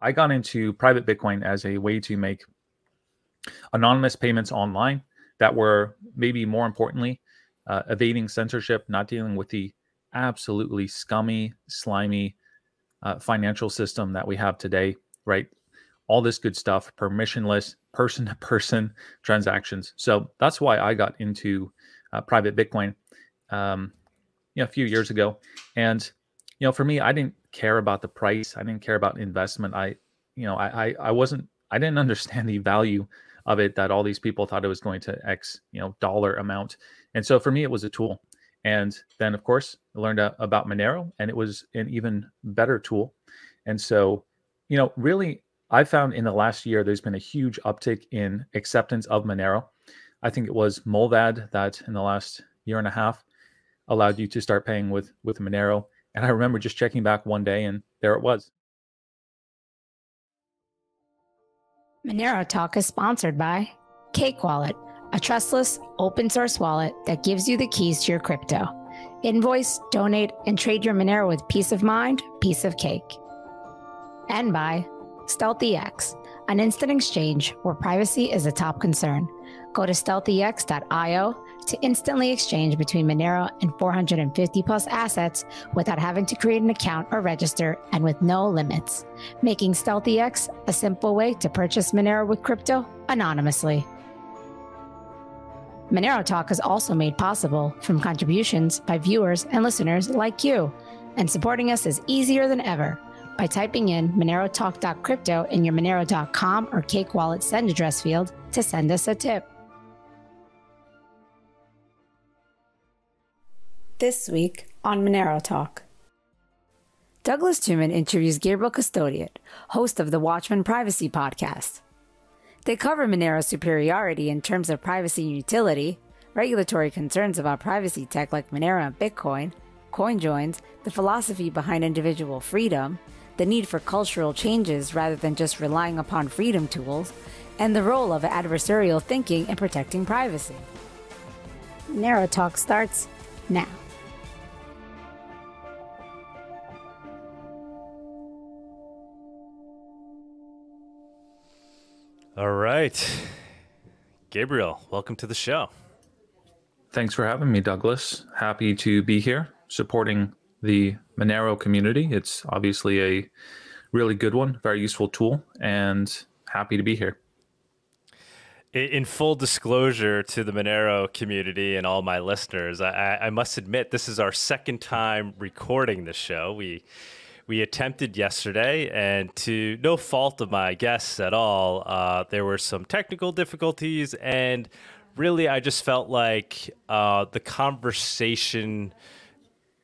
I got into private Bitcoin as a way to make anonymous payments online that were maybe more importantly uh, evading censorship, not dealing with the absolutely scummy, slimy uh, financial system that we have today, right? All this good stuff, permissionless, person to person transactions. So that's why I got into uh, private Bitcoin, um, you know, a few years ago. And you know, for me, I didn't care about the price. I didn't care about investment. I, you know, I, I, I wasn't, I didn't understand the value of it that all these people thought it was going to X, you know, dollar amount. And so for me, it was a tool. And then, of course, I learned about Monero, and it was an even better tool. And so, you know, really, I found in the last year there's been a huge uptick in acceptance of Monero. I think it was Mullvad that in the last year and a half allowed you to start paying with with Monero. And I remember just checking back one day, and there it was. Monero Talk is sponsored by Cake Wallet, a trustless open source wallet that gives you the keys to your crypto. Invoice, donate, and trade your Monero with peace of mind, piece of cake. And by StealthEX, an instant exchange where privacy is a top concern. Go to stealthex.io to instantly exchange between Monero and 450 plus assets without having to create an account or register and with no limits, making StealthEX a simple way to purchase Monero with crypto anonymously. Monero Talk is also made possible from contributions by viewers and listeners like you, and supporting us is easier than ever by typing in monerotalk.crypto in your monero.com or Cake Wallet send address field to send us a tip. This week on Monero Talk. Douglas Tuman interviews Gabriel Custodiet, host of the Watchman Privacy Podcast. They cover Monero's superiority in terms of privacy and utility, regulatory concerns about privacy tech like Monero and Bitcoin, coin joins, the philosophy behind individual freedom, the need for cultural changes rather than just relying upon freedom tools, and the role of adversarial thinking in protecting privacy. Monero Talk starts now. All right. Gabriel, welcome to the show. Thanks for having me, Douglas. Happy to be here supporting the Monero community. It's obviously a really good one, very useful tool, and happy to be here. In full disclosure to the Monero community and all my listeners, I, I must admit this is our second time recording this show. We we attempted yesterday, and to no fault of my guests at all, uh, there were some technical difficulties, and really, I just felt like uh, the conversation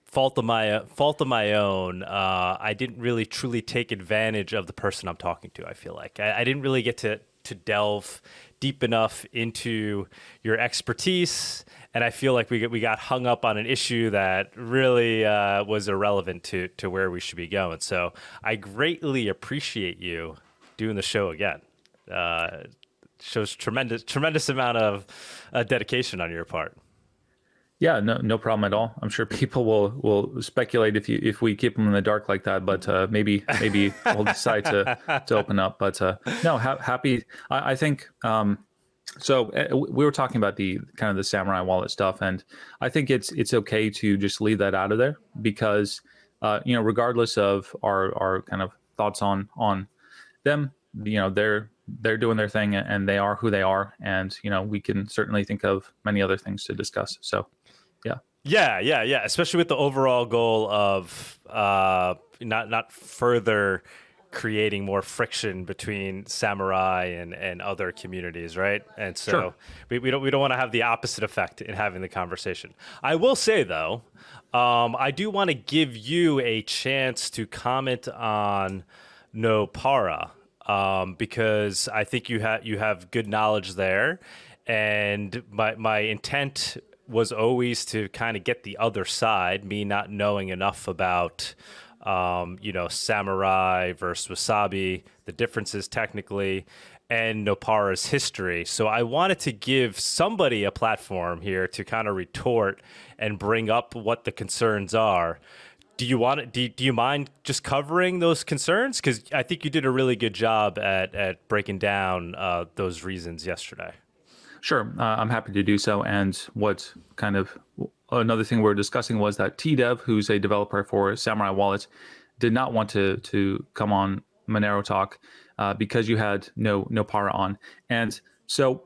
fault of my fault of my own. Uh, I didn't really truly take advantage of the person I'm talking to. I feel like I, I didn't really get to to delve deep enough into your expertise, and I feel like we we got hung up on an issue that really uh, was irrelevant to to where we should be going. So I greatly appreciate you doing the show again. Uh, shows tremendous tremendous amount of uh, dedication on your part. Yeah, no, no problem at all. I'm sure people will will speculate if you if we keep them in the dark like that, but uh, maybe maybe we'll decide to to open up. But uh, no, ha- happy. I, I think um, so. Uh, we were talking about the kind of the Samourai wallet stuff, and I think it's it's okay to just leave that out of there because uh, you know, regardless of our our kind of thoughts on on them, you know, they're they're doing their thing and they are who they are and you know we can certainly think of many other things to discuss so yeah. Yeah, yeah, yeah. Especially with the overall goal of uh, not not further creating more friction between Samourai and, and other communities, right? And so sure. we, we don't we don't want to have the opposite effect in having the conversation. I will say though, um, I do want to give you a chance to comment on Nopara um, because I think you have you have good knowledge there, and my my intent was always to kind of get the other side, me not knowing enough about, um, you know, Samourai versus wasabi, the differences technically, and Nopara's history. So I wanted to give somebody a platform here to kind of retort and bring up what the concerns are. Do you want do, do you mind just covering those concerns? Because i think you did a really good job at, at breaking down uh, those reasons yesterday. Sure uh, i'm happy to do so and what kind of another thing we are discussing was that tdev who's a developer for Samourai wallet did not want to to come on monero talk uh, because you had no Nopara on and so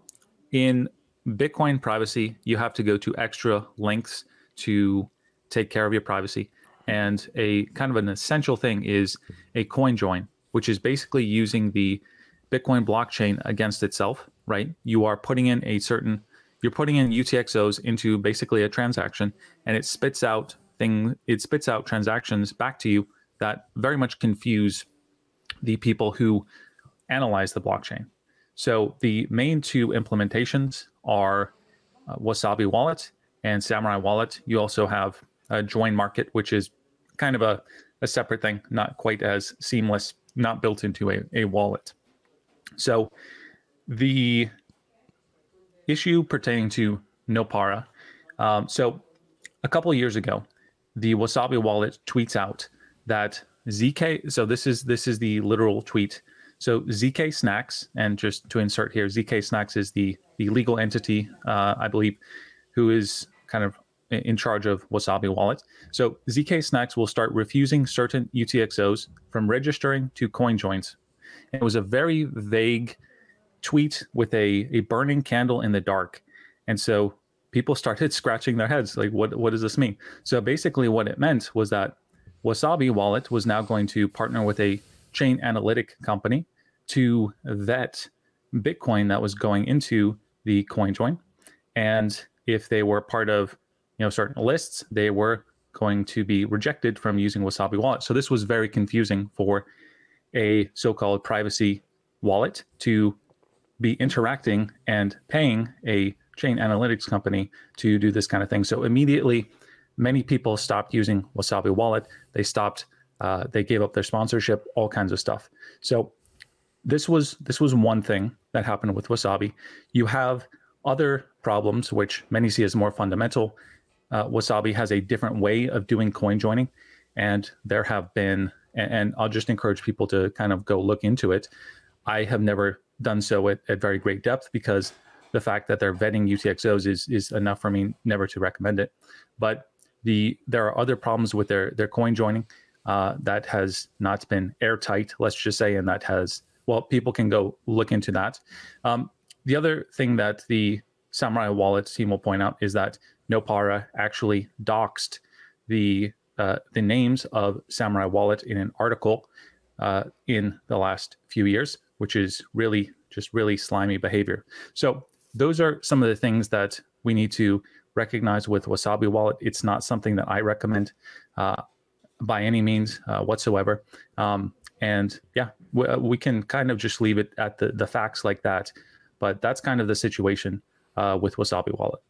in bitcoin privacy you have to go to extra lengths to take care of your privacy and a kind of an essential thing is a coin join, which is basically using the Bitcoin blockchain against itself, right? You are putting in a certain, you're putting in UTXOs into basically a transaction and it spits out thing, it spits out transactions back to you that very much confuse the people who analyze the blockchain. So the main two implementations are uh, Wasabi Wallet and Samourai Wallet. You also have a JoinMarket, which is kind of a, a separate thing, not quite as seamless, not built into a, a wallet. So the issue pertaining to Nopara. Um, so a couple years ago, the Wasabi wallet tweets out that ZK. So this is this is the literal tweet. So zkSNACKs, and just to insert here, zkSNACKs is the the legal entity, uh, I believe, who is kind of in charge of Wasabi Wallet. So zkSNACKs will start refusing certain UTXOs from registering to coin joins. it was a very vague tweet with a, a burning candle in the dark. And so people started scratching their heads like, what, what does this mean? So basically, what it meant was that Wasabi Wallet was now going to partner with a chain analytic company to vet Bitcoin that was going into the coin join. And if they were part of you know certain lists, they were going to be rejected from using Wasabi Wallet. So this was very confusing for a so-called privacy wallet to be interacting and paying a chain analytics company to do this kind of thing. So immediately, many people stopped using Wasabi Wallet. They stopped. Uh, they gave up their sponsorship, all kinds of stuff. So this was this was one thing that happened with Wasabi. You have other problems, which many see as more fundamental, uh, Wasabi has a different way of doing coin joining, and there have been, and, and, I'll just encourage people to kind of go look into it. I have never done so at, at very great depth because the fact that they're vetting UTXOs is is enough for me never to recommend it. But the there are other problems with their their coin joining uh, that has not been airtight, let's just say, and that has well, people can go look into that. Um, the other thing that the Samourai Wallet team will point out is that Nopara actually doxed the uh, the names of Samourai Wallet in an article uh, in the last few years, which is really just really slimy behavior. So those are some of the things that we need to recognize with Wasabi Wallet. It's not something that I recommend uh, by any means uh, whatsoever. Um, and yeah, we, uh, we, can kind of just leave it at the, the facts like that. But that's kind of the situation uh, with Wasabi Wallet.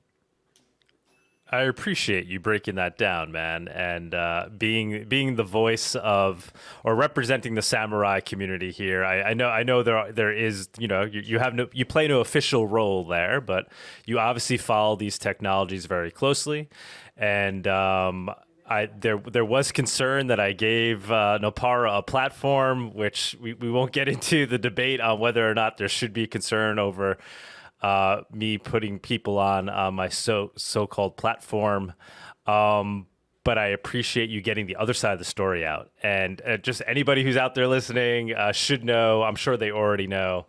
I appreciate you breaking that down, man, and uh, being being the voice of or representing the Samourai community here. I, I know I know there are, there is you know you, you, have no you play no official role there, but you obviously follow these technologies very closely, and um, I there there was concern that I gave uh, Nopara a platform, which we, we won't get into the debate on whether or not there should be concern over uh, me putting people on uh, my so so called platform. Um, but I appreciate you getting the other side of the story out. And uh, just anybody who's out there listening uh, should know. I'm sure they already know.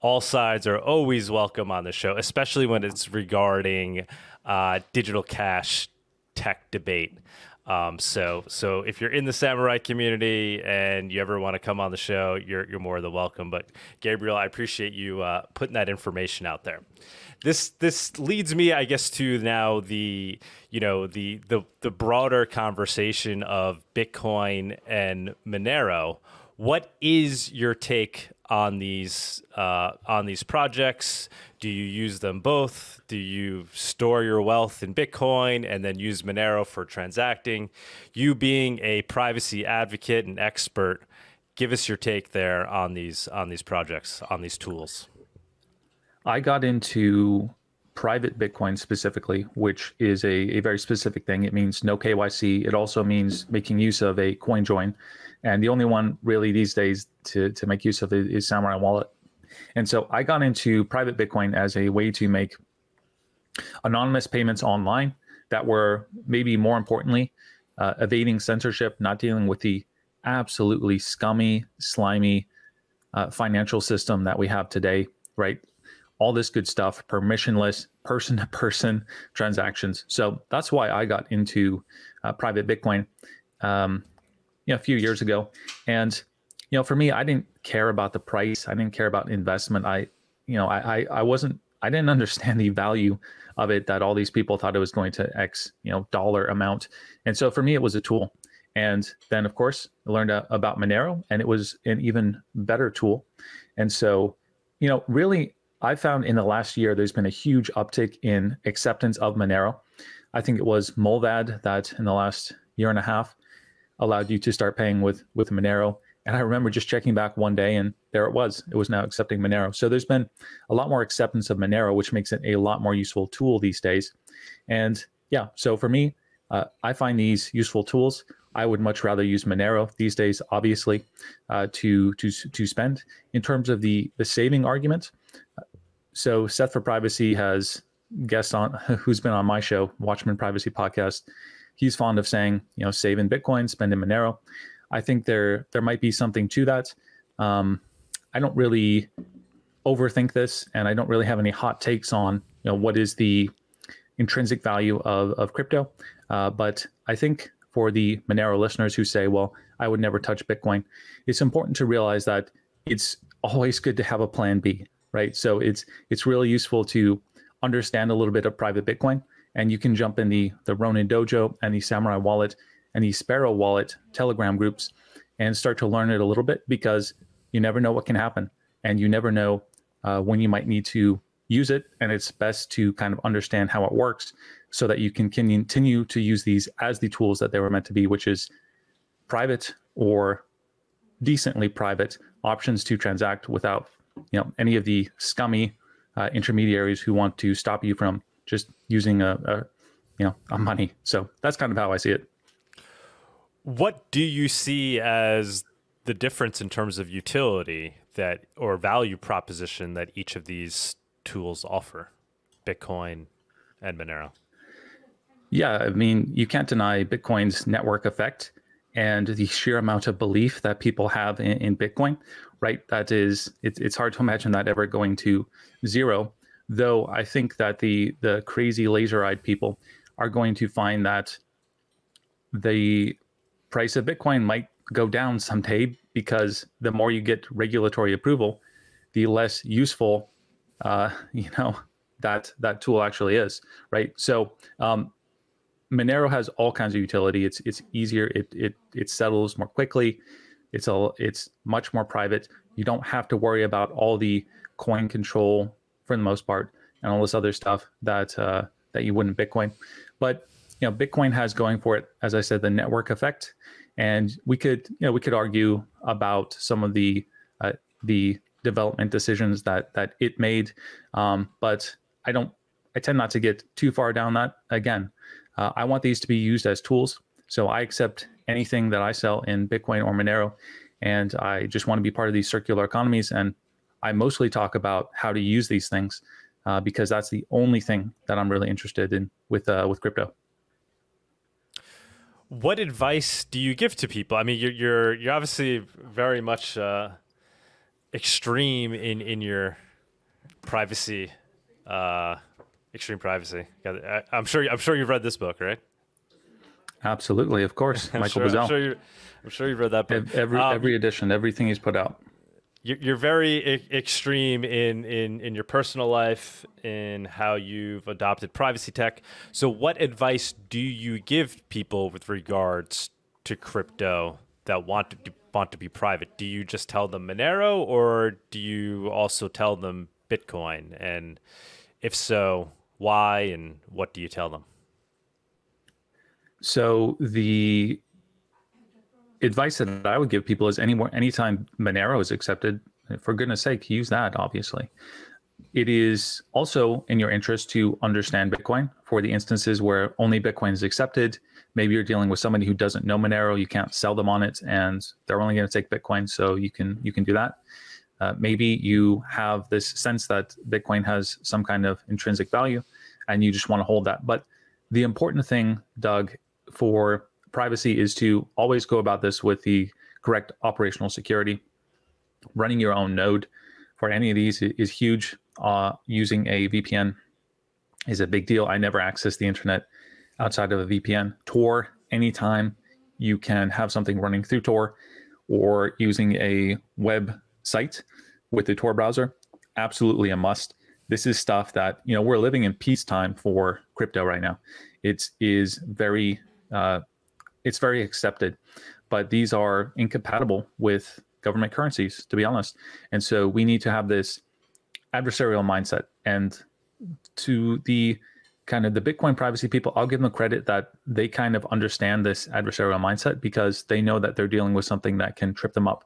All sides are always welcome on the show, especially when it's regarding uh, digital cash tech debate. Um, so so if you're in the Samourai community and you ever want to come on the show, you're you're more than welcome. But Gabriel, I appreciate you uh, putting that information out there. This this leads me, I guess, to now the you know the the the broader conversation of Bitcoin and Monero. What is your take on these uh, on these projects? Do you use them both? Do you store your wealth in Bitcoin and then use Monero for transacting? You being a privacy advocate and expert, give us your take there on these on these projects on these tools. I got into private Bitcoin specifically, which is a, a very specific thing. It means no KYC. It also means making use of a coin join. And the only one really these days to, to make use of is Samourai Wallet. And so I got into private Bitcoin as a way to make anonymous payments online that were maybe more importantly uh, evading censorship, not dealing with the absolutely scummy, slimy uh, financial system that we have today, right? All this good stuff, permissionless, person to person transactions. So that's why I got into uh, private Bitcoin, um, you know, a few years ago. And you know, for me, I didn't care about the price. I didn't care about investment. I, you know, I, I, I wasn't, I didn't understand the value of it that all these people thought it was going to X, you know, dollar amount. And so for me, it was a tool. And then, of course, I learned about Monero, and it was an even better tool. And so, you know, really, I found in the last year there's been a huge uptick in acceptance of Monero. I think it was Mullvad that in the last year and a half allowed you to start paying with with Monero. And I remember just checking back one day and there it was. It was now accepting Monero. So there's been a lot more acceptance of Monero, which makes it a lot more useful tool these days. And yeah, so for me, uh, I find these useful tools. I would much rather use Monero these days, obviously, uh, to to to spend. In terms of the the saving argument, so Seth for Privacy has guests on who's been on my show, Watchman Privacy Podcast. He's fond of saying, you know, save in Bitcoin, spend in Monero. I think there there might be something to that. Um, I don't really overthink this, and I don't really have any hot takes on you know what is the intrinsic value of of crypto. Uh, but I think for the Monero listeners who say, "Well, I would never touch Bitcoin," it's important to realize that it's always good to have a plan B, right? So it's it's really useful to understand a little bit of private Bitcoin, and you can jump in the the Ronin Dojo and the Samourai Wallet and the Sparrow Wallet Telegram groups and start to learn it a little bit because you never know what can happen and you never know uh, when you might need to use it. And it's best to kind of understand how it works so that you can continue to use these as the tools that they were meant to be, which is private or decently private options to transact without you know any of the scummy uh, intermediaries who want to stop you from just using a, a you know a money. So that's kind of how I see it. What do you see as the difference in terms of utility that or value proposition that each of these tools offer, Bitcoin and Monero? Yeah, I mean, you can't deny Bitcoin's network effect and the sheer amount of belief that people have in, in Bitcoin, right? That is, it's, it's hard to imagine that ever going to zero. Though I think that the the crazy laser-eyed people are going to find that the price of Bitcoin might go down someday because the more you get regulatory approval, the less useful, uh, you know, that that tool actually is, right? So um, Monero has all kinds of utility. It's it's easier. It it it settles more quickly. It's a it's much more private. You don't have to worry about all the coin control for the most part and all this other stuff that uh, that you would in Bitcoin. But you know, Bitcoin has going for it, as I said, the network effect, and we could, you know, we could argue about some of the uh, the development decisions that that it made, um, but I don't. I tend not to get too far down that. Again, uh, I want these to be used as tools. So I accept anything that I sell in Bitcoin or Monero, and I just want to be part of these circular economies. And I mostly talk about how to use these things uh, because that's the only thing that I'm really interested in with uh, with crypto what advice do you give to people? I mean, you're you're you're obviously very much uh, extreme in in your privacy, uh, extreme privacy. I'm sure I'm sure you've read this book, right? Absolutely, of course, Michael sure, Bazzell. I'm sure, you, I'm sure you've read that book. Every um, every edition, everything he's put out you're very extreme in, in in your personal life in how you've adopted privacy tech. So what advice do you give people with regards to crypto that want to want to be private? Do you just tell them monero or do you also tell them bitcoin? And if so why and what do you tell them? So the advice that I would give people is any more anytime Monero is accepted, for goodness sake, use that, obviously. it is also in your interest to understand Bitcoin for the instances where only Bitcoin is accepted. Maybe you're dealing with somebody who doesn't know Monero, you can't sell them on it, and they're only going to take Bitcoin, so you can you can do that. Uh, maybe you have this sense that Bitcoin has some kind of intrinsic value, and you just want to hold that. But the important thing, Doug, for privacy is to always go about this with the correct operational security. Running your own node for any of these is huge uh, using a VPN is a big deal. I never access the internet outside of a VPN. Tor, anytime you can have something running through Tor or using a web site with the Tor browser, absolutely a must. This is stuff that, you know, we're living in peacetime for crypto right now. It is very, uh, it's very accepted, but these are incompatible with government currencies, to be honest. And so we need to have this adversarial mindset. And to the kind of the Bitcoin privacy people, I'll give them credit that they kind of understand this adversarial mindset because they know that they're dealing with something that can trip them up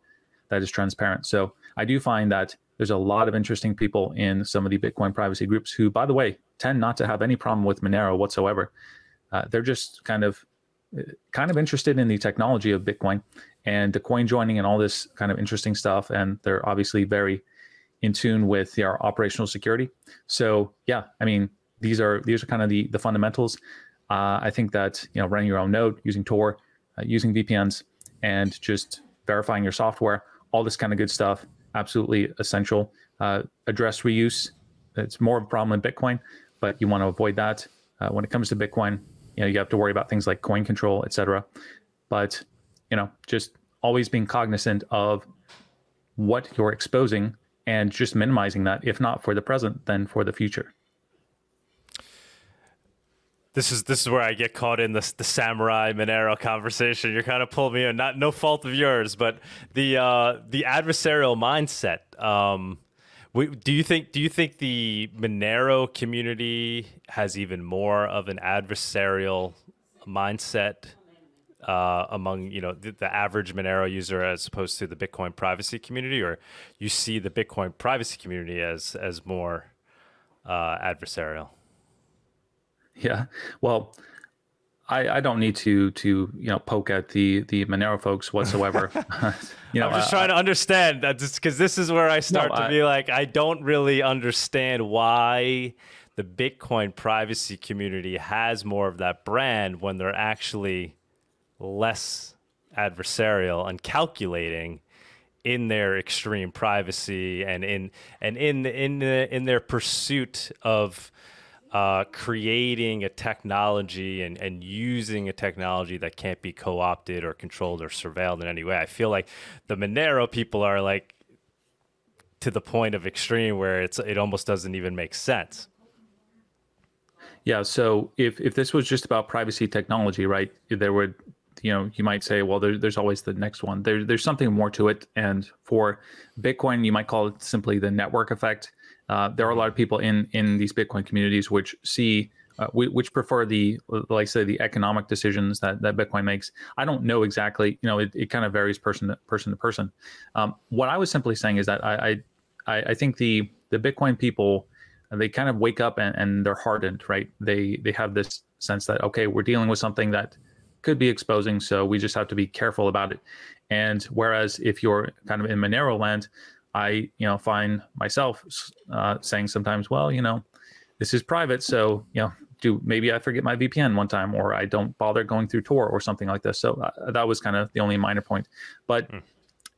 that is transparent. So I do find that there's a lot of interesting people in some of the Bitcoin privacy groups who, by the way, tend not to have any problem with Monero whatsoever. Uh, they're just kind of kind of interested in the technology of Bitcoin and the coin joining and all this kind of interesting stuff. And they're obviously very in tune with their operational security. So yeah, I mean, these are these are kind of the the fundamentals. Uh, I think that you know running your own node, using Tor, uh, using VPNs, and just verifying your software, all this kind of good stuff, absolutely essential. Uh, address reuse, it's more of a problem in Bitcoin, but you want to avoid that. Uh, when it comes to Bitcoin, you know you have to worry about things like coin control, etc. But you know, just always being cognizant of what you're exposing and just minimizing that, if not for the present, then for the future. This is this is where I get caught in this the Samourai Monero conversation. You're kind of pulling me in, not no fault of yours, but the uh, the adversarial mindset. Um, do you think do you think the Monero community has even more of an adversarial mindset uh, among you know the, the, average Monero user as opposed to the Bitcoin privacy community, or you see the Bitcoin privacy community as as more uh, adversarial? Yeah, well, I, I don't need to to you know poke at the the Monero folks whatsoever. you know, I'm just uh, trying to understand that because this is where I start no, to I, be like, I don't really understand why the Bitcoin privacy community has more of that brand when they're actually less adversarial and calculating in their extreme privacy and in and in in the, in their pursuit of uh, creating a technology and, and using a technology that can't be co-opted or controlled or surveilled in any way. I feel like the Monero people are like to the point of extreme where it's it almost doesn't even make sense. Yeah. So if if this was just about privacy technology, right, there would you know you might say well there, there's always the next one there, there's something more to it and for bitcoin you might call it simply the network effect uh, there are a lot of people in in these bitcoin communities which see uh, which prefer the like say the economic decisions that, that bitcoin makes i don't know exactly you know it, it kind of varies person to person to person um, what i was simply saying is that i i, I think the the bitcoin people they kind of wake up and, and they're hardened right they they have this sense that okay we're dealing with something that could be exposing. So we just have to be careful about it. And whereas if you're kind of in Monero land, I you know find myself uh, saying sometimes, well, you know, this is private, so you know, do maybe I forget my VPN one time, or I don't bother going through Tor or something like this. So uh, that was kind of the only minor point. But mm.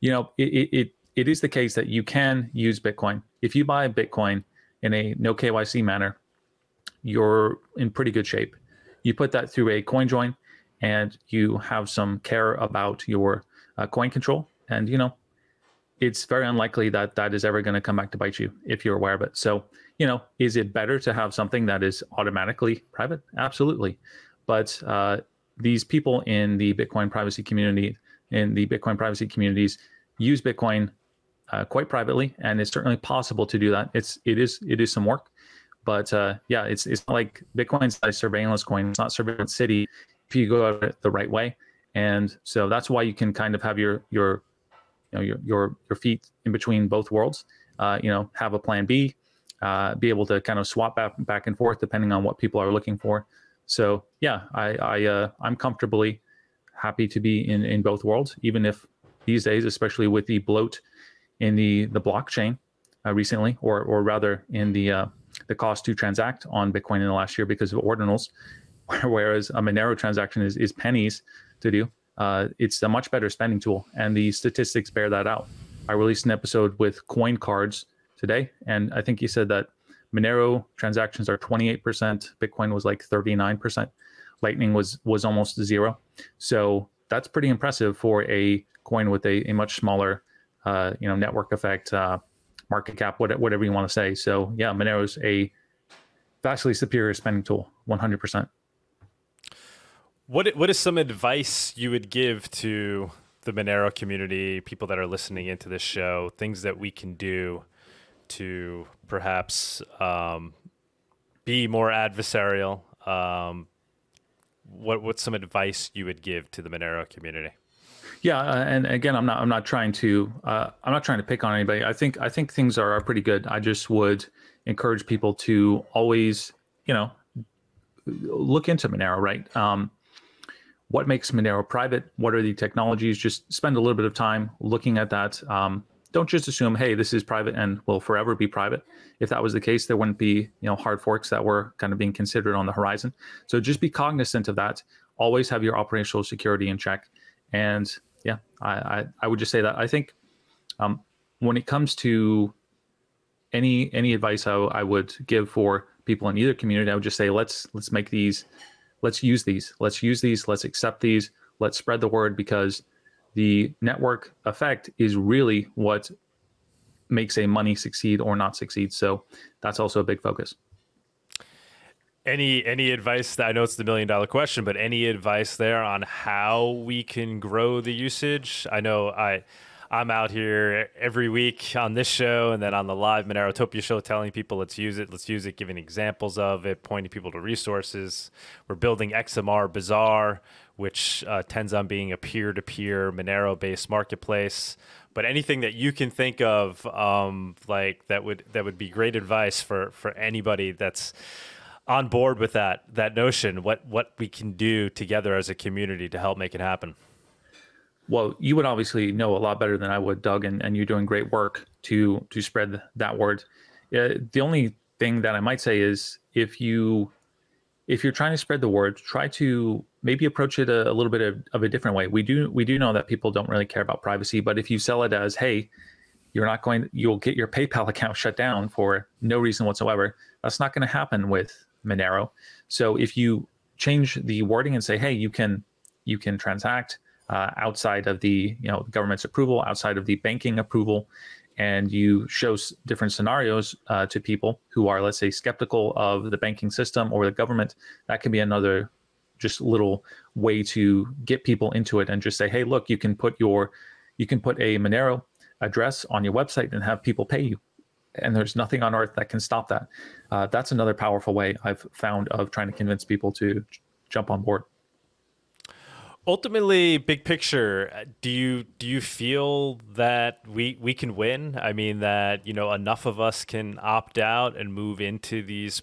you know, it, it it is the case that you can use Bitcoin if you buy Bitcoin in a no KYC manner. You're in pretty good shape. You put that through a coin join and you have some care about your uh, coin control and you know it's very unlikely that that is ever going to come back to bite you if you're aware of it. So you know is it better to have something that is automatically private? Absolutely. But uh, these people in the bitcoin privacy community in the bitcoin privacy communities use bitcoin uh, quite privately and it's certainly possible to do that. It's it is it is some work but uh, yeah it's it's not like bitcoin's a surveillance coin it's not surveillance city if you go about it the right way. And so that's why you can kind of have your your you know your your your feet in between both worlds. Uh, you know, have a plan B, uh, be able to kind of swap back back and forth depending on what people are looking for. So yeah, I, I uh, I'm comfortably happy to be in in both worlds, even if these days, especially with the bloat in the the blockchain uh, recently, or or rather in the uh, the cost to transact on Bitcoin in the last year because of ordinals, whereas a Monero transaction is is pennies to do. Uh, it's a much better spending tool, and the statistics bear that out. I released an episode with CoinCards today, and I think you said that Monero transactions are 28%, Bitcoin was like 39%, Lightning was was almost zero. So that's pretty impressive for a coin with a, a much smaller, uh, you know, network effect, uh, market cap, whatever you want to say. So yeah, Monero is a vastly superior spending tool, 100%. What what is some advice you would give to the Monero community, people that are listening into this show, things that we can do to perhaps um, be more adversarial? Um, what what's some advice you would give to the Monero community? Yeah, uh, and again, I'm not I'm not trying to uh, I'm not trying to pick on anybody. I think I think things are, are pretty good. I just would encourage people to always, you know, look into Monero, right? Um, what makes Monero private? What are the technologies? Just spend a little bit of time looking at that. Um, don't just assume, hey, this is private and will forever be private. If that was the case, there wouldn't be you know hard forks that were kind of being considered on the horizon. So just be cognizant of that. Always have your operational security in check. And yeah, I I, I would just say that I think um, when it comes to any any advice I, I would give for people in either community, I would just say let's let's make these let's use these. Let's use these. Let's accept these. Let's spread the word because the network effect is really what makes a money succeed or not succeed. So that's also a big focus. Any any advice? I know it's the million dollar question, but any advice there on how we can grow the usage? I know I I'm out here every week on this show and then on the live Monerotopia show telling people let's use it, let's use it, giving examples of it, pointing people to resources. We're building XMR Bazaar, which uh, tends on being a peer to peer Monero based marketplace. But anything that you can think of, um, like that would that would be great advice for for anybody that's on board with that that notion. What what we can do together as a community to help make it happen well, you would obviously know a lot better than I would, Doug, and, and you're doing great work to to spread that word. Uh, the only thing that I might say is if you if you're trying to spread the word, try to maybe approach it a, a little bit of, of, a different way. We do we do know that people don't really care about privacy, but if you sell it as, hey, you're not going, you'll get your PayPal account shut down for no reason whatsoever. That's not going to happen with Monero. So if you change the wording and say, hey, you can you can transact uh, outside of the you know government's approval, outside of the banking approval, and you show s- different scenarios uh, to people who are, let's say, skeptical of the banking system or the government. That can be another just little way to get people into it and just say, hey, look, you can put your you can put a Monero address on your website and have people pay you. And there's nothing on earth that can stop that. Uh, that's another powerful way I've found of trying to convince people to j- jump on board ultimately big picture uh, do you do you feel that we we can win? I mean that you know enough of us can opt out and move into these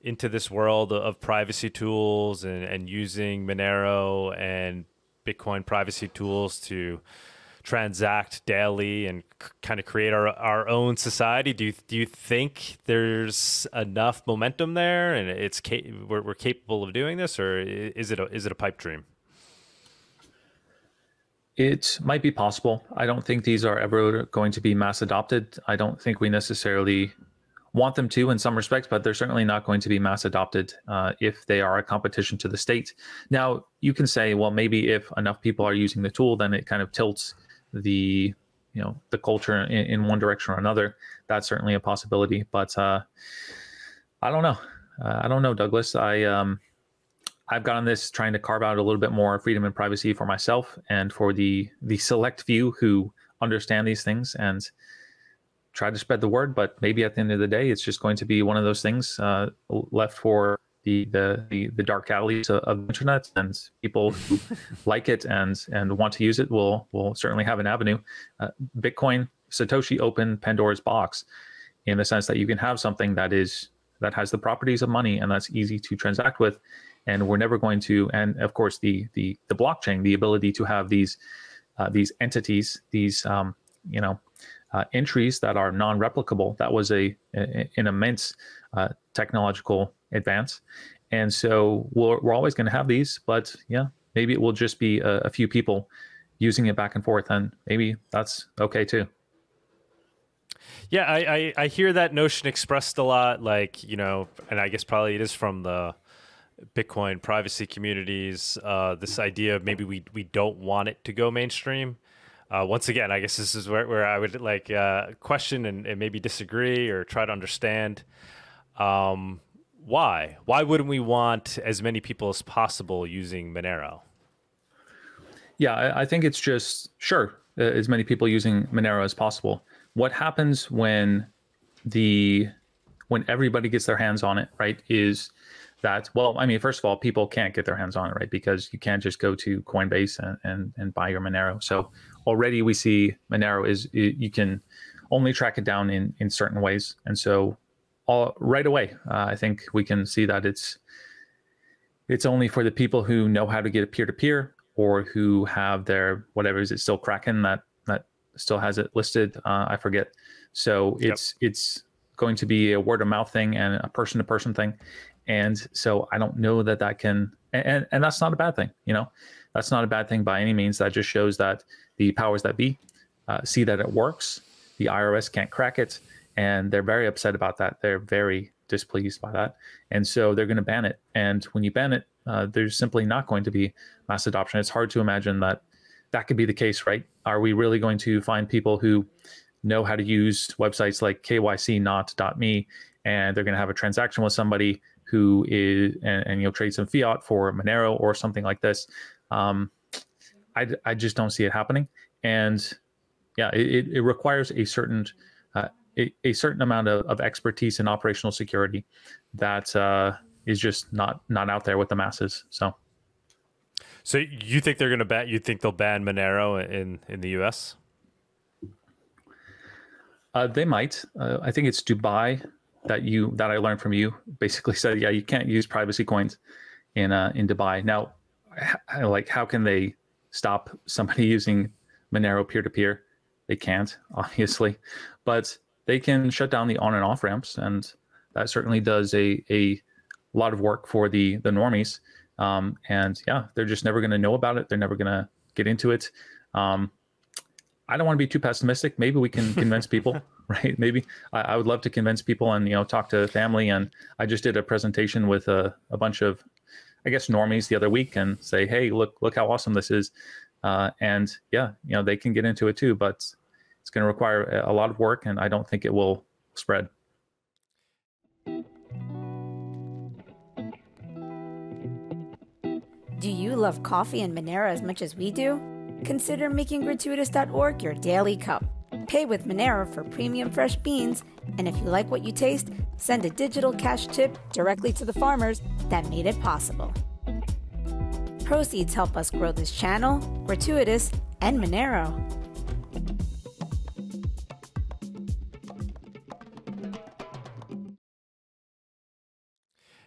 into this world of privacy tools and, and using monero and bitcoin privacy tools to transact daily and c- kind of create our, our own society? Do you do you think there's enough momentum there and it's ca- we're, we're capable of doing this or is it a, is it a pipe dream it might be possible. I don't think these are ever going to be mass adopted. I don't think we necessarily want them to in some respects, but they're certainly not going to be mass adopted uh, if they are a competition to the state. Now, you can say, well, maybe if enough people are using the tool, then it kind of tilts the you know the culture in, in one direction or another. That's certainly a possibility, but uh, I don't know. Uh, I don't know, Douglas. I um, I've got on this trying to carve out a little bit more freedom and privacy for myself and for the the select few who understand these things and try to spread the word. But maybe at the end of the day, it's just going to be one of those things uh, left for the, the the the dark alleys of, of the internet, and people who like it and and want to use it will will certainly have an avenue. Uh, Bitcoin Satoshi opened Pandora's box in the sense that you can have something that is that has the properties of money and that's easy to transact with and we're never going to and of course the the the blockchain the ability to have these uh, these entities these um, you know uh, entries that are non-replicable that was a, a an immense uh, technological advance. And so we're, we're always going to have these but yeah maybe it will just be a, a few people using it back and forth and maybe that's okay too. Yeah, I, I, I, hear that notion expressed a lot, like, you know, and I guess probably it is from the Bitcoin privacy communities. Uh, this idea of maybe we we don't want it to go mainstream. Uh, once again, I guess this is where, where I would like uh, question and, and, maybe disagree or try to understand um, why. Why wouldn't we want as many people as possible using Monero? Yeah, I, I think it's just sure uh, as many people using Monero as possible. What happens when the when everybody gets their hands on it, right? Is that well i mean first of all people can't get their hands on it right? Because you can't just go to coinbase and and, and buy your monero. So already we see monero is you can only track it down in in certain ways. And so all right away uh, i think we can see that it's it's only for the people who know how to get a peer-to-peer or who have their whatever is it still kraken that that still has it listed uh, i forget. So it's yep. it's going to be a word of mouth thing and a person to person thing and so I don't know that that can, and, and that's not a bad thing, you know, that's not a bad thing by any means. That just shows that the powers that be uh, see that it works. The IRS can't crack it, and they're very upset about that. They're very displeased by that, and so they're going to ban it. And when you ban it, uh, there's simply not going to be mass adoption. It's hard to imagine that that could be the case, right? Are we really going to find people who know how to use websites like kycnot.me and they're going to have a transaction with somebody who is and, and you'll trade some fiat for Monero or something like this. Um, I, I just don't see it happening. And yeah, it, it requires a certain uh, a, a, certain amount of, of expertise in operational security that uh, is just not not out there with the masses. So. So you think they're going to ban? You think they'll ban Monero in in the U.S.? Uh, they might. Uh, I think it's Dubai that you that I learned from you basically said, yeah, you can't use privacy coins in uh, in Dubai. Now, like, how can they stop somebody using Monero peer to peer? They can't, obviously, but they can shut down the on and off ramps, and that certainly does a a lot of work for the the normies. Um, and yeah, they're just never going to know about it. They're never going to get into it. Um, I don't want to be too pessimistic. Maybe we can convince people, right? Maybe I, I, would love to convince people and you know talk to family. And I just did a presentation with a, a bunch of, I guess, normies the other week and say, hey, look, look how awesome this is. Uh, and yeah, you know they can get into it too, but it's going to require a lot of work, and I don't think it will spread. Do you love coffee and Monero as much as we do? Consider making gratuitas.org your daily cup. Pay with Monero for premium fresh beans, and if you like what you taste, send a digital cash tip directly to the farmers that made it possible. Proceeds help us grow this channel, Gratuitas, and Monero.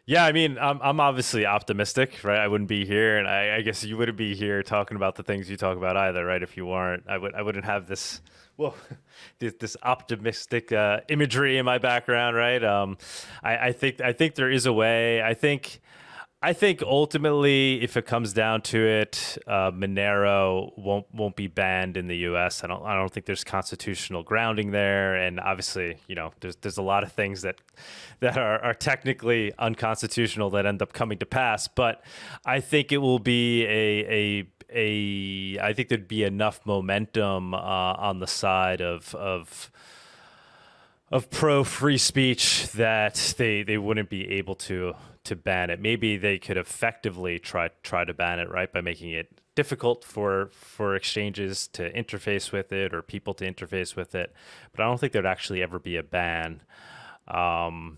Yeah, I mean, I'm I'm obviously optimistic, right? I wouldn't be here, and I, I, guess you wouldn't be here talking about the things you talk about either, right? If you weren't, I would I wouldn't have this well this, this optimistic uh, imagery in my background, right? Um, I, I think I think there is a way. I think I think ultimately, if it comes down to it, uh, Monero won't won't be banned in the U.S. I don't I don't think there's constitutional grounding there, and obviously, you know, there's there's a lot of things that that are, are technically unconstitutional that end up coming to pass. But I think it will be a a a I think there'd be enough momentum uh, on the side of of of pro free speech that they they wouldn't be able to to ban it. Maybe they could effectively try try to ban it, right, by making it difficult for for exchanges to interface with it or people to interface with it. But I don't think there'd actually ever be a ban. Um,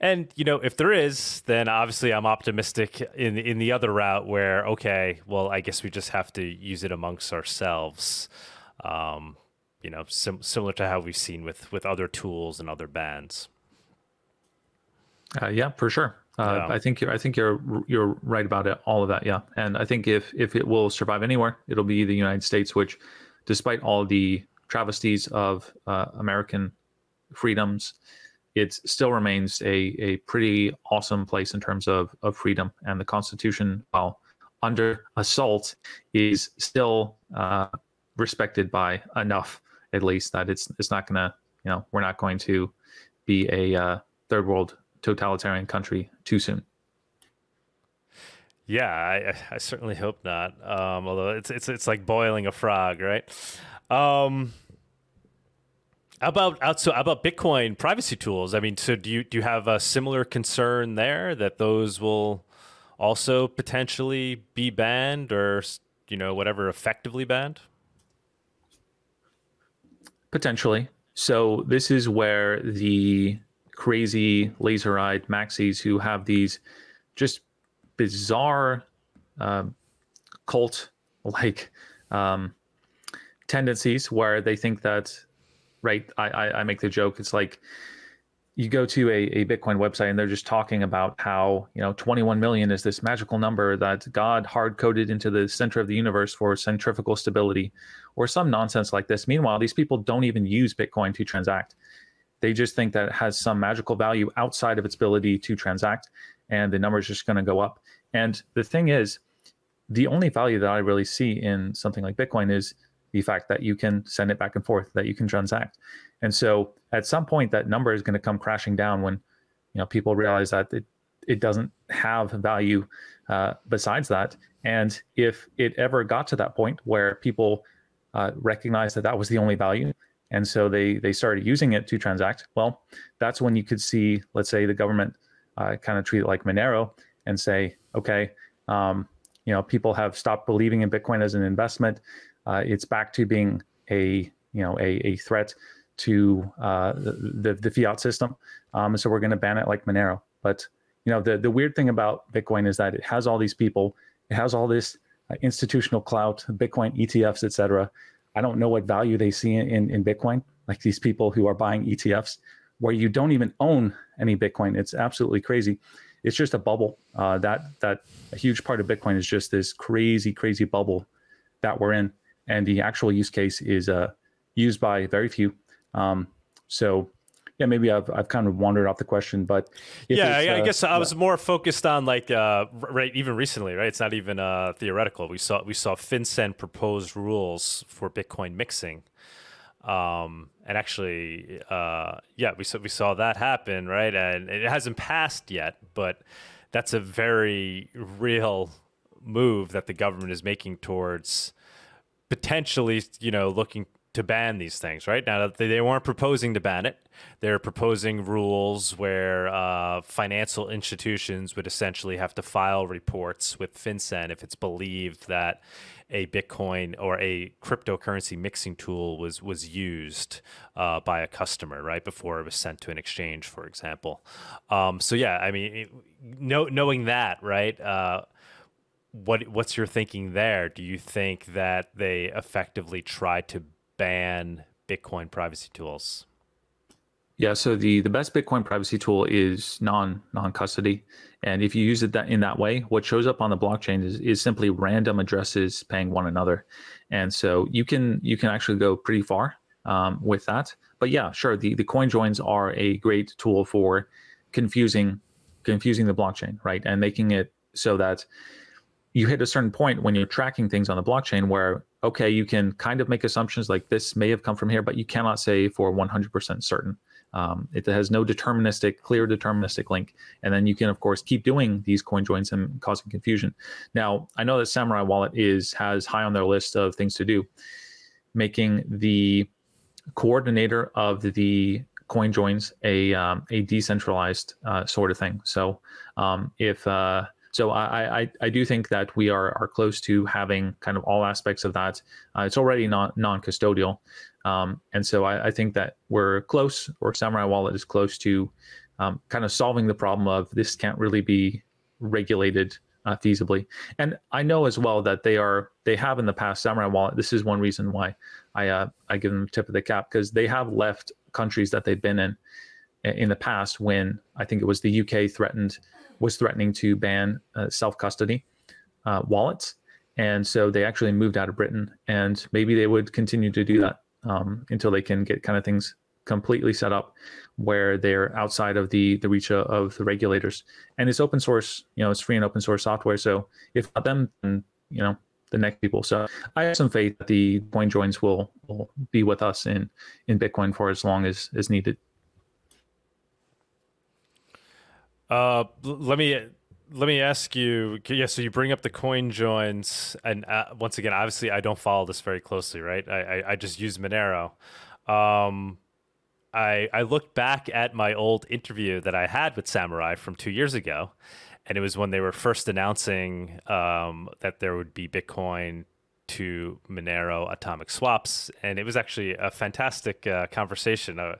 and you know, if there is, then obviously I'm optimistic in in the other route where okay, well, I guess we just have to use it amongst ourselves. Um, you know, sim- similar to how we've seen with with other tools and other bands. Uh, yeah, for sure. Uh, yeah. I think you're, I think you're you're right about it. All of that, yeah. And I think if if it will survive anywhere, it'll be the United States, which, despite all the travesties of uh, American freedoms, it still remains a a pretty awesome place in terms of of freedom. And the Constitution, while under assault, is still uh, respected by enough, at least that it's it's not gonna you know we're not going to be a uh, third world totalitarian country too soon. Yeah, I, I certainly hope not. Um, although it's it's it's like boiling a frog, right? Um, about so about Bitcoin privacy tools. I mean, so do you do you have a similar concern there that those will also potentially be banned or you know whatever effectively banned? Potentially. So this is where the crazy laser eyed maxis who have these just bizarre um, cult like um, tendencies where they think that, right? I, I, I make the joke, it's like, you go to a, a Bitcoin website and they're just talking about how, you know, 21 million is this magical number that God hard coded into the center of the universe for centrifugal stability or some nonsense like this. Meanwhile, these people don't even use Bitcoin to transact. They just think that it has some magical value outside of its ability to transact, and the number is just going to go up. And the thing is, the only value that I really see in something like Bitcoin is the fact that you can send it back and forth, that you can transact. And so at some point, that number is going to come crashing down when you know people realize that it, it doesn't have value uh, besides that. And if it ever got to that point where people uh, recognize that that was the only value, and so they they started using it to transact. Well, that's when you could see, let's say, the government uh, kind of treat it like Monero and say, okay, um, you know, people have stopped believing in Bitcoin as an investment. Uh, it's back to being a you know a, a threat to uh, the, the, fiat system. Um, so we're going to ban it like Monero. But you know, the the weird thing about Bitcoin is that it has all these people, it has all this uh, institutional clout, Bitcoin ETFs, et cetera, I don't know what value they see in, in Bitcoin, like these people who are buying ETFs where you don't even own any Bitcoin. It's absolutely crazy. It's just a bubble. Uh, that that a huge part of Bitcoin is just this crazy, crazy bubble that we're in, and the actual use case is uh, used by very few. Um, so yeah, maybe I've I've kind of wandered off the question, but yeah, I, uh, guess I was more focused on like uh, right even recently, right? It's not even uh, theoretical. We saw we saw FinCEN propose rules for Bitcoin mixing, um, and actually, uh, yeah, we saw we saw that happen, right? And it hasn't passed yet, but that's a very real move that the government is making towards potentially, you know, looking to ban these things, right? Now, they they weren't proposing to ban it. They're proposing rules where uh, financial institutions would essentially have to file reports with FinCEN if it's believed that a Bitcoin or a cryptocurrency mixing tool was was used uh, by a customer, right, before it was sent to an exchange, for example. Um, so yeah, I mean, know, knowing that, right. Uh, what what's your thinking there? Do you think that they effectively tried to ban Bitcoin privacy tools? Yeah, so the the best Bitcoin privacy tool is non non custody, and if you use it that in that way, what shows up on the blockchain is is simply random addresses paying one another, and so you can you can actually go pretty far um, with that. But yeah, sure, the the coin joins are a great tool for confusing confusing the blockchain, right, and making it so that you hit a certain point when you're tracking things on the blockchain where okay you can kind of make assumptions like this may have come from here but you cannot say for 100% certain. Um, it has no deterministic clear deterministic link. And then you can of course keep doing these coin joins and causing confusion. Now i know that Samourai wallet is has high on their list of things to do. Making the coordinator of the coin joins a um, a decentralized uh, sort of thing. So um, if uh, so I, I, I do think that we are are close to having kind of all aspects of that. Uh, it's already not non-custodial, um, and so I, I, think that we're close, or Samourai Wallet is close to um, kind of solving the problem of this can't really be regulated uh, feasibly. And I know as well that they are they have in the past Samourai Wallet. This is one reason why I uh, I give them tip of the cap because they have left countries that they've been in in the past when I think it was the UK threatened was threatening to ban uh, self custody uh, wallets, and so they actually moved out of Britain, and maybe they would continue to do that um, until they can get kind of things completely set up where they're outside of the the reach of, the regulators. And it's open source, you know, it's free and open source software. So if not them, then you know the next people. So I have some faith that the coin joins will will be with us in in Bitcoin for as long as as needed. Uh, let me let me ask you. Yeah, so you bring up the coin joins, and uh, once again, obviously, I don't follow this very closely, right? I I, I just use Monero. Um, I I looked back at my old interview that I had with Samourai from two years ago, and it was when they were first announcing um, that there would be Bitcoin to Monero atomic swaps, and it was actually a fantastic uh, conversation. Uh,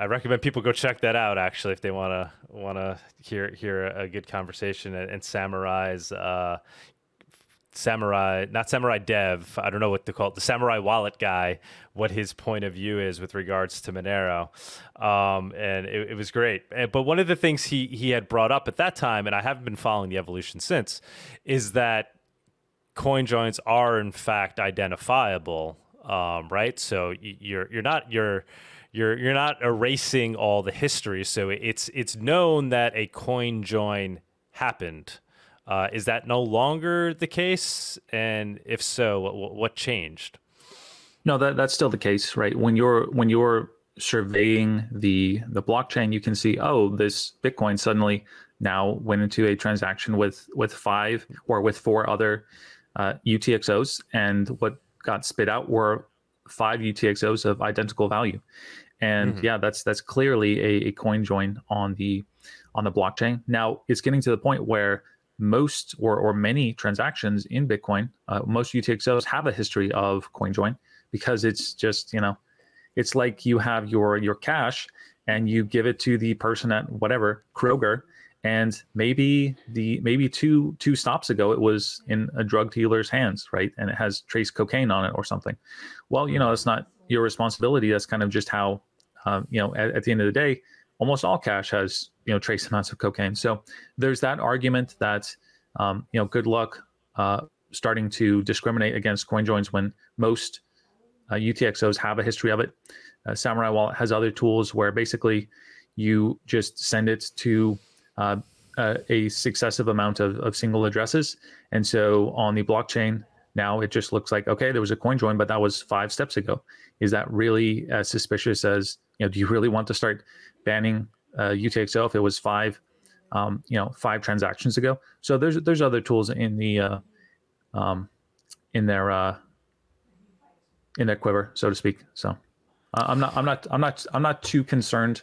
I recommend people go check that out. Actually, if they want to want to hear hear a good conversation and, and Samourai's uh, Samourai, not Samourai dev. I don't know what to call it. The Samourai wallet guy. What his point of view is with regards to Monero, um, and it, it, was great. But one of the things he he had brought up at that time, and I haven't been following the evolution since, is that coin joins are in fact identifiable, um, right? So you're you're not you're you're you're not erasing all the history. So it's it's known that a coin join happened. Uh, is that no longer the case? And if so, what, what changed? No, that that's still the case, right? When you're when you're surveying the the blockchain, you can see, oh, this Bitcoin suddenly now went into a transaction with with five or with four other uh, UTXOs, and what got spit out were five UTXOs of identical value. And mm-hmm. yeah, that's that's clearly a, a coin join on the on the blockchain. Now it's getting to the point where most or, or many transactions in Bitcoin, uh, most UTXOs have a history of coin join because it's just you know, it's like you have your your cash and you give it to the person at whatever Kroger, and maybe the maybe two two stops ago it was in a drug dealer's hands, right, and it has trace cocaine on it or something. Well, you know, it's not your responsibility. That's kind of just how um, you know, at, at, the end of the day, almost all cash has you know trace amounts of cocaine. So there's that argument that um, you know, good luck uh, starting to discriminate against coin joins when most uh, UTXOs have a history of it. Uh, Samourai Wallet has other tools where basically you just send it to uh, a successive amount of, of single addresses. And so on the blockchain, now it just looks like, okay, there was a coin join, but that was five steps ago. Is that really as suspicious as you know, do you really want to start banning uh, UTXO if it was five, um, you know, five transactions ago? So there's there's other tools in the uh, um, in their uh, in their quiver, so to speak. So uh, I'm not I'm not I'm not I'm not too concerned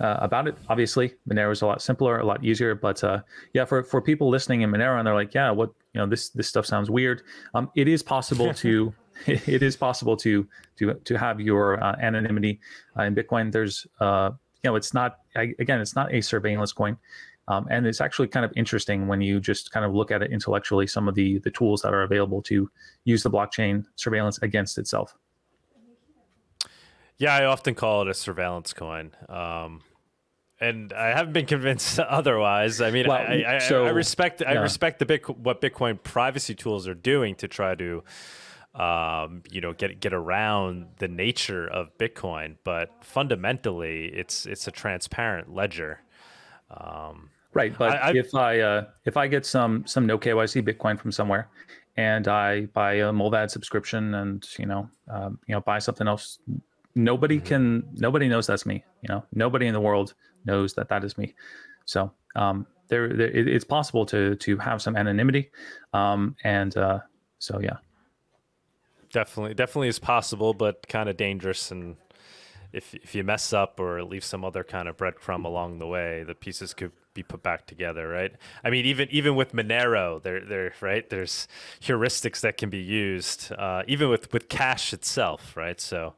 uh, about it. Obviously, Monero is a lot simpler, a lot easier. But uh, yeah, for for people listening in Monero and they're like, yeah, what you know, this this stuff sounds weird. Um, it is possible to it is possible to to to have your uh, anonymity uh, in Bitcoin. There's uh, you know, it's not again, it's not a surveillance coin. Um, and it's actually kind of interesting when you just kind of look at it intellectually, some of the the tools that are available to use the blockchain surveillance against itself. Yeah, I often call it a surveillance coin. Um, and I haven't been convinced otherwise. I mean, well, I, I, so, I, respect I respect the Bitcoin, what Bitcoin privacy tools are doing to try to um, you know, get get around the nature of Bitcoin. But fundamentally, it's it's a transparent ledger. Um, right, but I, if I uh, if I get some some no KYC Bitcoin from somewhere, and I buy a Mullvad subscription, and you know, um, you know, buy something else, nobody can nobody knows that's me. You know, nobody in the world knows that that is me. So um, there, there it, it's possible to to have some anonymity, um, and uh, so yeah. Definitely, definitely is possible, but kind of dangerous. And if if you mess up or leave some other kind of breadcrumb along the way, the pieces could be put back together, right? I mean, even even with Monero, there there right, there's heuristics that can be used, uh, even with with cash itself, right? So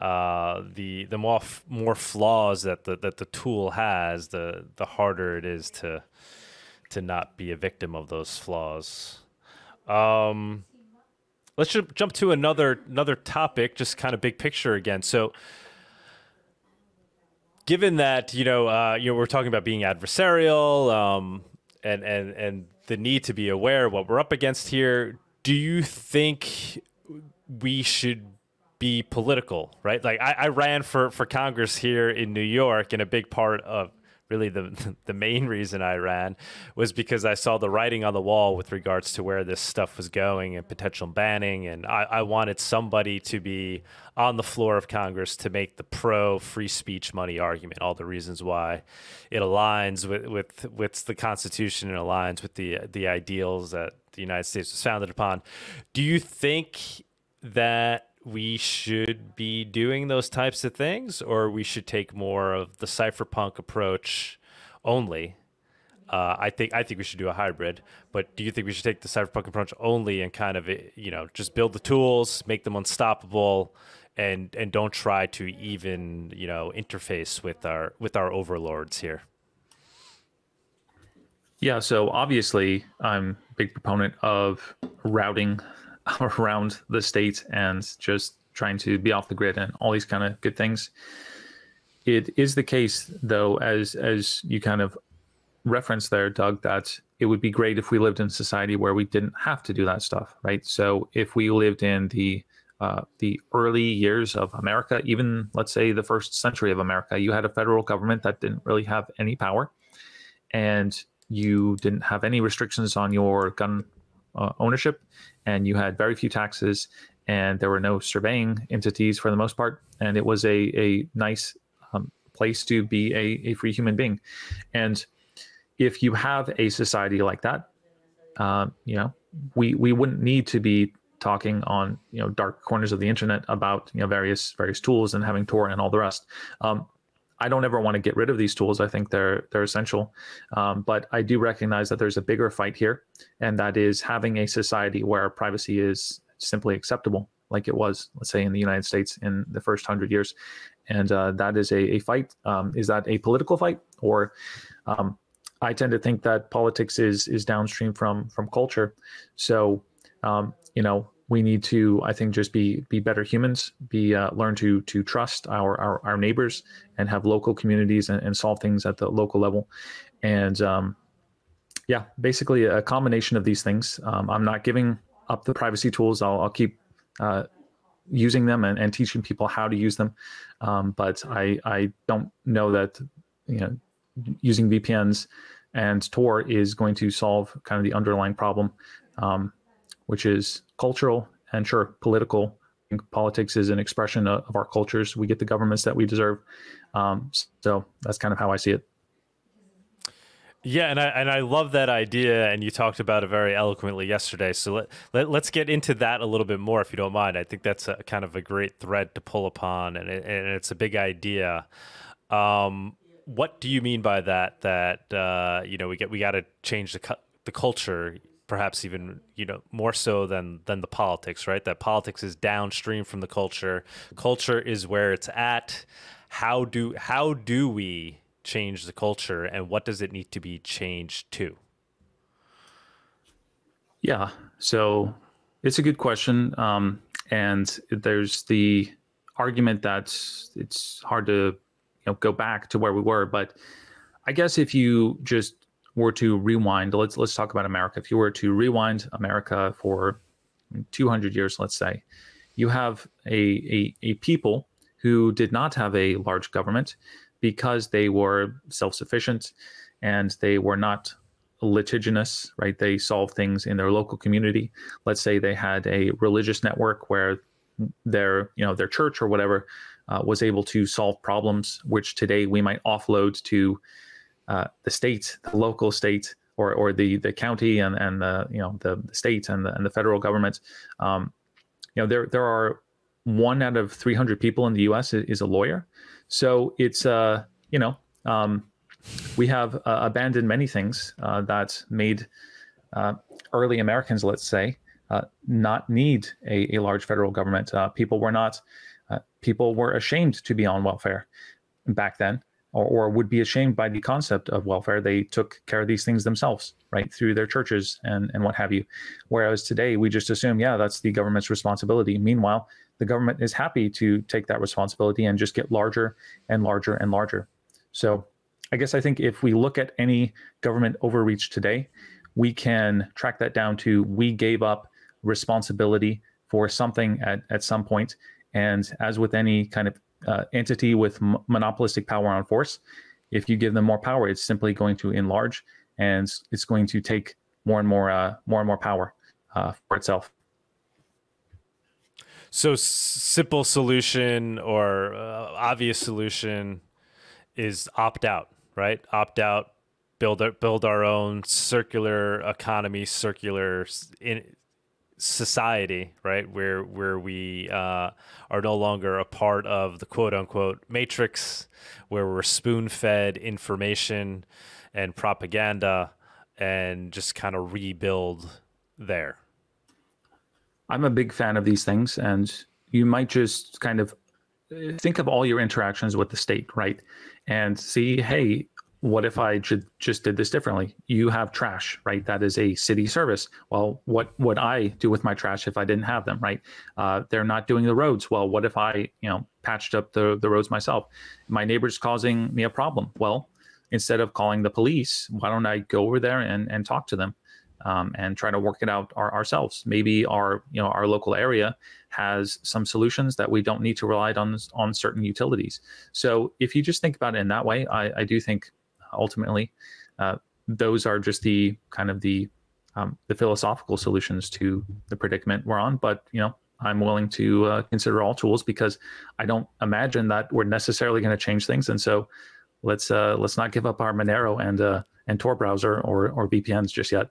uh, the the more f- more flaws that the that the tool has, the the harder it is to to not be a victim of those flaws. Um, let's jump to another another topic, just kind of big picture again. So, given that you know, uh, you know, we're talking about being adversarial, um, and and and the need to be aware of what we're up against here. Do you think we should be political, right? Like I, I ran for for Congress here in New York, and a big part of really the the main reason I ran was because I saw the writing on the wall with regards to where this stuff was going and potential banning, and I, I wanted somebody to be on the floor of Congress to make the pro free speech money argument. All the reasons why it aligns with with with the Constitution and aligns with the the ideals that the United States was founded upon. Do you think that we should be doing those types of things, or we should take more of the cypherpunk approach only. Uh, I think I think we should do a hybrid. But do you think we should take the cypherpunk approach only and kind of you know just build the tools, make them unstoppable, and and don't try to even you know interface with our with our overlords here? Yeah, so obviously I'm a big proponent of routing around the state and just trying to be off the grid and all these kind of good things. It is the case, though, as as you kind of referenced there, Doug, that it would be great if we lived in society where we didn't have to do that stuff, right? So if we lived in the uh, the early years of America, even let's say the first century of America, you had a federal government that didn't really have any power, and you didn't have any restrictions on your gun uh, ownership, and you had very few taxes, and there were no surveying entities for the most part, and it was a a nice um, place to be a, a free human being, and if you have a society like that, uh, you know, we we wouldn't need to be talking on you know dark corners of the internet about you know various various tools and having Tor and all the rest. Um, I don't ever want to get rid of these tools. I think they're they're essential, um, but I do recognize that there's a bigger fight here, and that is having a society where privacy is simply acceptable, like it was, let's say, in the United States in the first hundred years, and uh, that is a, a fight. Um, is that a political fight, or um, I tend to think that politics is is downstream from from culture. So um, you know, we need to i think just be be better humans be uh, learn to to trust our, our, our neighbors and have local communities and, and solve things at the local level. And um, yeah basically a combination of these things. Um, i'm not giving up the privacy tools. I'll, I'll keep uh, using them and, and teaching people how to use them. Um, but i i don't know that you know using vpns and tor is going to solve kind of the underlying problem um, which is cultural and sure political. politics is an expression of, our cultures. We get the governments that we deserve. Um, so that's kind of how I see it. Yeah, and I and I love that idea, and you talked about it very eloquently yesterday. So let, let let's get into that a little bit more, if you don't mind. I think that's a kind of a great thread to pull upon, and, it, and it's a big idea. Um, what do you mean by that? That uh, you know we get we got to change the cu- the culture perhaps even you know more so than than the politics right? That politics is downstream from the culture. Culture is where it's at. How do how do we change the culture and what does it need to be changed to? Yeah. So it's a good question um, and there's the argument that it's hard to you know go back to where we were but i guess if you just were to rewind, let's let's talk about America. If you were to rewind America for 200 years, let's say, you have a, a, a people who did not have a large government because they were self-sufficient and they were not litigious, right? They solved things in their local community. Let's say they had a religious network where their, you know, their church or whatever uh, was able to solve problems, which today we might offload to uh, the state, the local state, or or the the county and and the you know the, the state and the and the federal government. Um, you know there there are one out of 300 people in the U.S. is, a lawyer, so it's uh you know um, we have uh, abandoned many things uh, that made uh, early Americans, let's say, uh, not need a, a large federal government. Uh, people were not people were ashamed to be on welfare back then or, or would be ashamed by the concept of welfare. They took care of these things themselves, right, through their churches and, and what have you. Whereas today, we just assume, yeah, that's the government's responsibility. Meanwhile, the government is happy to take that responsibility and just get larger and larger and larger. So I guess I think if we look at any government overreach today, we can track that down to we gave up responsibility for something at, at some point. And as with any kind of uh, entity with monopolistic power on force, if you give them more power, it's simply going to enlarge and it's going to take more and more, uh, more and more power uh, for itself. So, simple solution or uh, obvious solution is opt out, right? Opt out, build our, build our own circular economy, circular in, society, right? Where where we uh, are no longer a part of the quote unquote matrix, where we're spoon fed information and propaganda, and just kind of rebuild there. I'm a big fan of these things, and you might just kind of uh, think of all your interactions with the state, right? And see, hey, what if I just just did this differently? You have trash, right? That is a city service. Well, what would I do with my trash if I didn't have them, right? Uh, they're not doing the roads. Well, what if I, you know, patched up the the roads myself? My neighbor's causing me a problem. Well, instead of calling the police, why don't I go over there and and talk to them? Um, and try to work it out our, ourselves. Maybe our you know our local area has some solutions that we don't need to rely on on certain utilities. So if you just think about it in that way, I, I do think ultimately. Uh, those are just the kind of the um, the philosophical solutions to the predicament we're on. But you know, I'm willing to uh, consider all tools because I don't imagine that we're necessarily going to change things. And so let's uh, let's not give up our Monero and uh, and Tor browser or or VPNs just yet.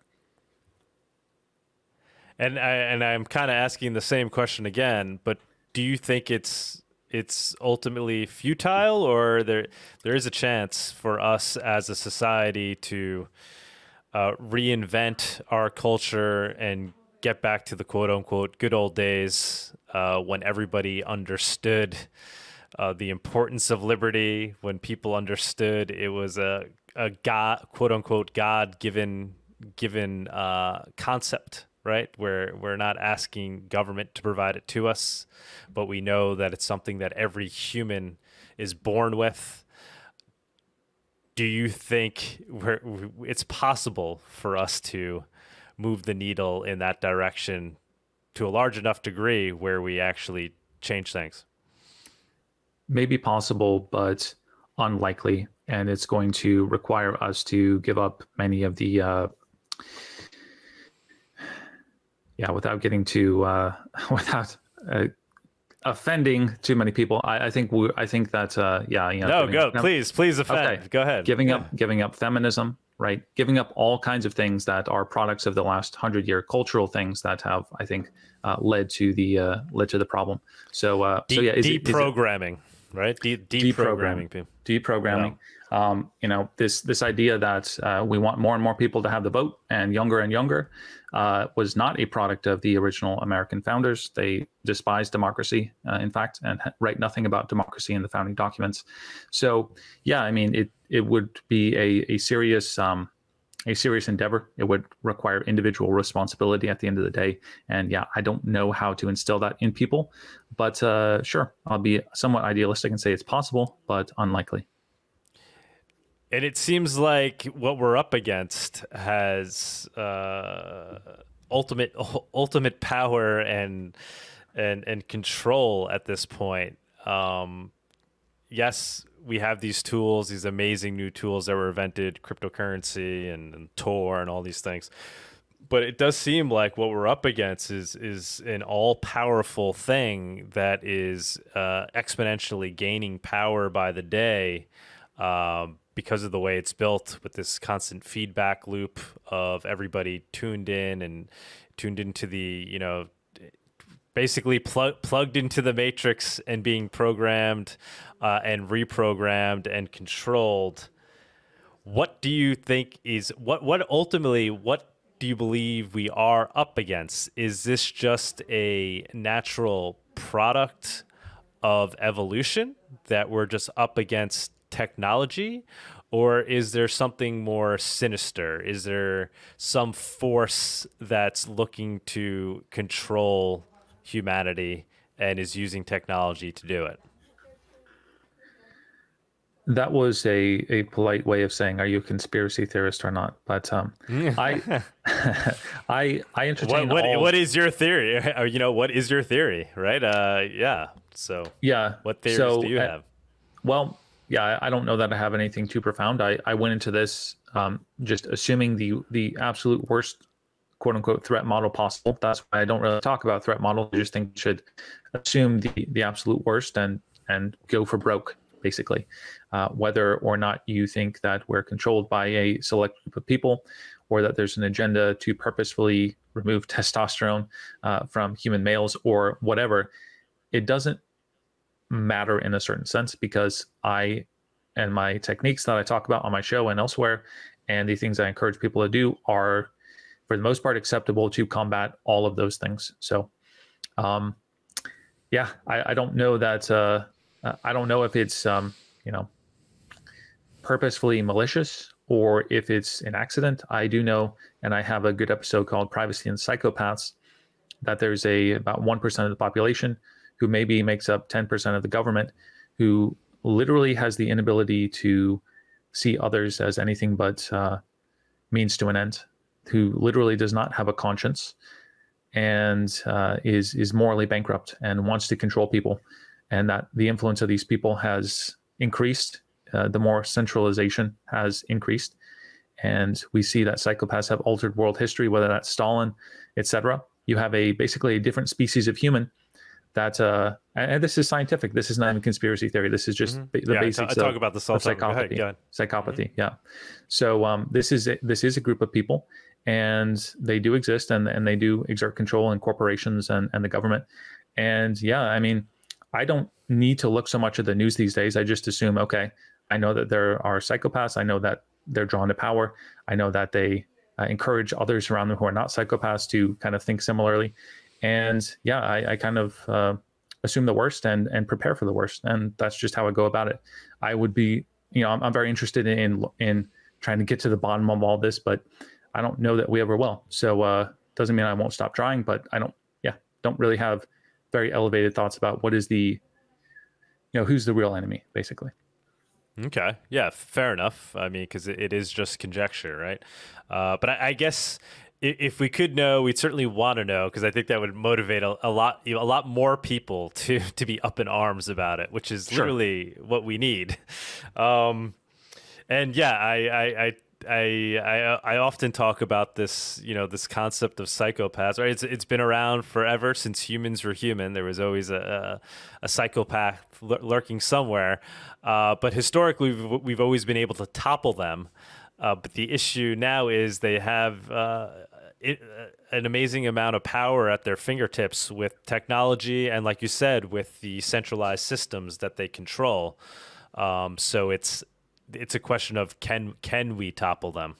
And I and I'm kind of asking the same question again, but do you think it's it's ultimately futile, or there there is a chance for us as a society to uh, reinvent our culture and get back to the quote unquote good old days uh, when everybody understood uh, the importance of liberty, when people understood it was a, a God, quote unquote, God given given uh, concept right? Where we're not asking government to provide it to us, but we know that it's something that every human is born with. Do you think it's possible for us to move the needle in that direction to a large enough degree where we actually change things? Maybe possible, but unlikely. And it's going to require us to give up many of the uh, yeah, without getting too uh, without uh, offending too many people, I, I think we, I think that uh, yeah, you know. No, go fem- please, please offend. Okay. Go ahead. Giving yeah. up, giving up feminism, right? Giving up all kinds of things that are products of the last hundred year cultural things that have, I think, uh, led to the uh, led to the problem. So, uh, De- so yeah, is deprogramming, it, is it, right? De- deprogramming, deprogramming, deprogramming. Um, you know this this idea that uh, we want more and more people to have the vote and younger and younger uh, was not a product of the original American founders. They despised democracy, uh, in fact, and write nothing about democracy in the founding documents. So, yeah, I mean, it it would be a a serious um, a serious endeavor. It would require individual responsibility at the end of the day. And yeah, I don't know how to instill that in people, but uh, sure, I'll be somewhat idealistic and say it's possible, but unlikely. And it seems like what we're up against has uh, ultimate ultimate power and and and control at this point. Um, yes, we have these tools, these amazing new tools that were invented, cryptocurrency and, and Tor and all these things. But it does seem like what we're up against is is an all powerful thing that is uh, exponentially gaining power by the day. Um, because of the way it's built with this constant feedback loop of everybody tuned in and tuned into the you know basically pl- plugged into the matrix and being programmed uh, and reprogrammed and controlled. What do you think is what what ultimately what do you believe we are up against? Is this just a natural product of evolution that we're just up against technology, or is there something more sinister? Is there some force that's looking to control humanity and is using technology to do it? That was a, a polite way of saying, "Are you a conspiracy theorist or not?" But um, I, I, I entertain. What, what, what is your theory? Or, you know, what is your theory? Right? Uh, yeah. So yeah. What theories so, do you uh, have? Well, yeah, I don't know that I have anything too profound. I, I went into this um, just assuming the the absolute worst quote unquote threat model possible. That's why I don't really talk about threat models. I just think should assume the the absolute worst and and go for broke basically. Uh, whether or not you think that we're controlled by a select group of people, or that there's an agenda to purposefully remove testosterone uh, from human males, or whatever, it doesn't matter in a certain sense because I and my techniques that I talk about on my show and elsewhere, and the things I encourage people to do are, for the most part, acceptable to combat all of those things. So, um, yeah, I, I don't know that. Uh, I don't know if it's um, you know purposefully malicious or if it's an accident. I do know, and I have a good episode called "Privacy and Psychopaths," that there's a about one percent of the population who maybe makes up ten percent of the government who literally has the inability to see others as anything but uh, means to an end, who literally does not have a conscience and uh, is is morally bankrupt and wants to control people, and that the influence of these people has increased. Uh, the more centralization has increased, and we see that psychopaths have altered world history, whether that's Stalin, etc. You have a basically a different species of human that uh and this is scientific. This is not even conspiracy theory. This is just mm-hmm. the yeah, basics I, talk about the psychopathy. Ahead, psychopathy mm-hmm. yeah. So um this is a, this is a group of people and they do exist and and they do exert control in corporations and and the government. And yeah i mean i don't need to look so much at the news these days. I just assume okay i know that there are psychopaths. I know that they're drawn to power. I know that they uh, encourage others around them who are not psychopaths to kind of think similarly and yeah, I, I kind of uh, assume the worst and and prepare for the worst, and that's just how I go about it. I would be, you know, I'm, I'm very interested in in trying to get to the bottom of all this, but I don't know that we ever will. So uh, doesn't mean I won't stop trying, but I don't, yeah, don't really have very elevated thoughts about what is the, you know, who's the real enemy, basically. Okay. Yeah, fair enough. I mean, because it, is just conjecture, right? Uh, but I, I, guess if we could know, we'd certainly want to know because I think that would motivate a, a, lot, you know, a lot more people to to be up in arms about it, which is sure. literally what we need. Um, and yeah, I, I, I I, I I often talk about this, you know, this concept of psychopaths. Right? It's it's been around forever since humans were human. There was always a a, a psychopath lurking somewhere, uh, but historically we've, we've always been able to topple them. Uh, but the issue now is they have uh, it, uh, an amazing amount of power at their fingertips with technology and, like you said, with the centralized systems that they control. Um, so it's it's a question of can can we topple them?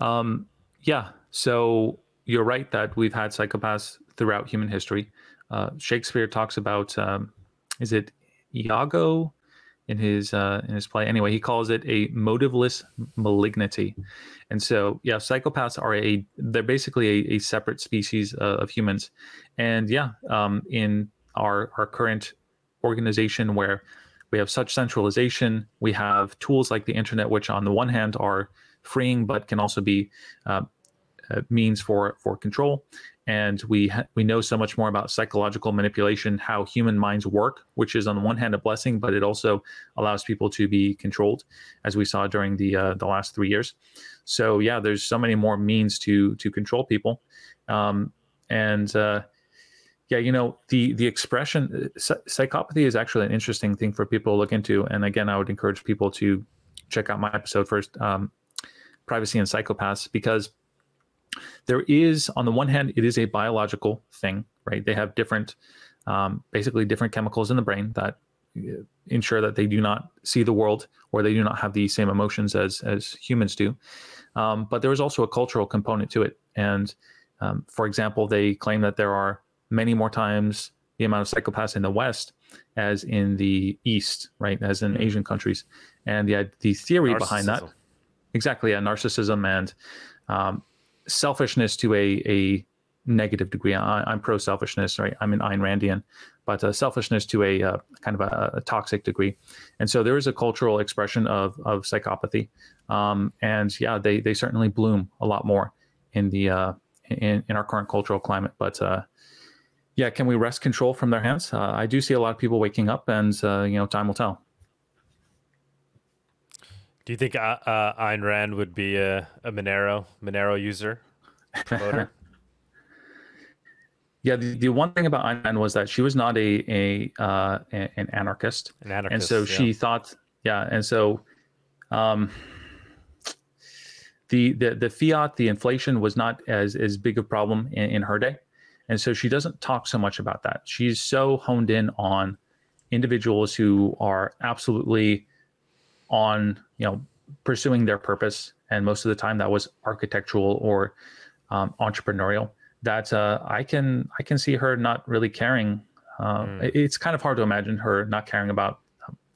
Um, yeah. So you're right that we've had psychopaths throughout human history. Uh, Shakespeare talks about um, is it Iago in his uh, in his play. Anyway, he calls it a motiveless malignity, and so yeah, psychopaths are a they're basically a, a separate species uh, of humans, and yeah, um, in our our current organization where we have such centralization, we have tools like the internet, which on the one hand are freeing but can also be uh, uh means for for control and we ha- we know so much more about psychological manipulation, how human minds work, which is on the one hand a blessing, but it also allows people to be controlled, as we saw during the uh, the last three years. So yeah, there's so many more means to to control people, um, and uh, yeah, you know the the expression uh, psychopathy is actually an interesting thing for people to look into, and again, I would encourage people to check out my episode first, um, privacy and psychopaths, because there is, on the one hand, it is a biological thing, right? They have different, um, basically different chemicals in the brain that uh, ensure that they do not see the world or they do not have the same emotions as as humans do. Um, but there is also a cultural component to it. And um, for example, they claim that there are many more times the amount of psychopaths in the West as in the East, right, as in mm-hmm. Asian countries. And the the theory behind that, exactly, yeah, narcissism and um, selfishness to a a negative degree. I, am pro selfishness, right? I'm an Ayn Randian, but uh, selfishness to a uh, kind of a, a, toxic degree. And so there is a cultural expression of of psychopathy, um, and yeah, they they certainly bloom a lot more in the uh, in in our current cultural climate. But uh, yeah, can we wrest control from their hands? Uh, I do see a lot of people waking up, and uh, you know, time will tell. Do you think uh, uh, Ayn Rand would be a, a Monero Monero user voter? yeah, the, the one thing about Ayn Rand was that she was not a a uh, an anarchist, an anarchist, and so yeah. she thought, yeah, and so, um, the the the fiat, the inflation was not as as big a problem in, in her day, and so she doesn't talk so much about that. She's so honed in on individuals who are absolutely on you know pursuing their purpose and most of the time that was architectural or um, entrepreneurial. That uh, i can i can see her not really caring. Uh, mm. it's kind of hard to imagine her not caring about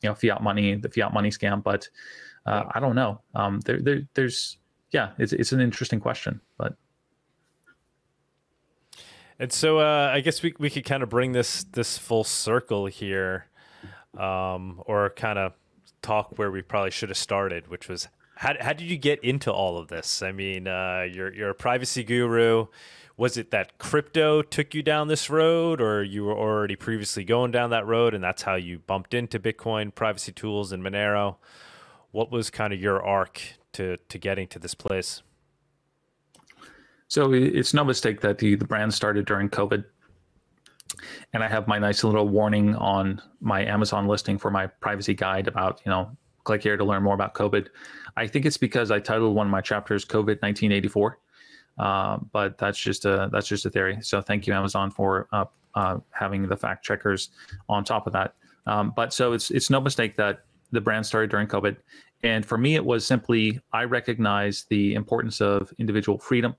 you know fiat money the fiat money scam but uh, i don't know. Um, there, there, there's yeah it's, it's an interesting question but and so uh, i guess we, we could kind of bring this this full circle here um, or kind of talk where we probably should have started, which was how, how did you get into all of this? I mean, uh, you're you're a privacy guru. Was it that crypto took you down this road, or you were already previously going down that road, and that's how you bumped into Bitcoin, privacy tools, and Monero? What was kind of your arc to to getting to this place? So it's no mistake that the the brand started during COVID and I have my nice little warning on my Amazon listing for my privacy guide about, you know, click here to learn more about COVID. I think it's because I titled one of my chapters COVID 1984. Uh, but that's just a that's just a theory. So thank you Amazon for uh, uh, having the fact checkers on top of that. Um, but so it's it's no mistake that the brand started during COVID, and for me it was simply I recognized the importance of individual freedom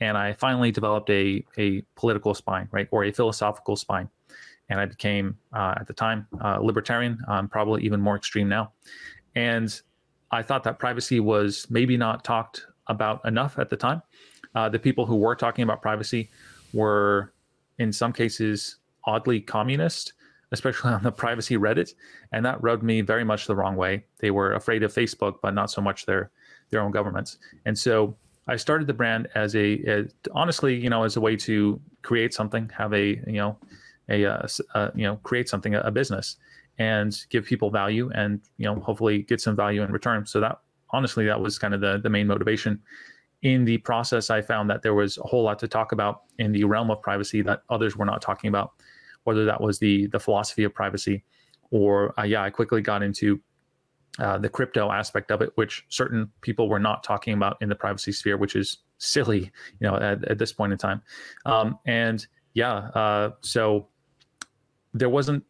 and I finally developed a a political spine, right, or a philosophical spine, and I became uh, at the time uh, libertarian. I'm probably even more extreme now, and I thought that privacy was maybe not talked about enough at the time. Uh, the people who were talking about privacy were, in some cases, oddly communist, especially on the privacy Reddit, and that rubbed me very much the wrong way. They were afraid of Facebook, but not so much their their own governments, and so I started the brand as a, a, honestly, you know, as a way to create something, have a, you know, a, a, uh, a uh, you know, create something, a, business, and give people value, and you know, hopefully get some value in return. So that honestly, that was kind of the the main motivation. In the process, I found that there was a whole lot to talk about in the realm of privacy that others were not talking about, whether that was the the philosophy of privacy, or uh, yeah, I quickly got into uh, the crypto aspect of it, which certain people were not talking about in the privacy sphere, which is silly, you know, at, at this point in time. Um, and yeah, uh, so there wasn't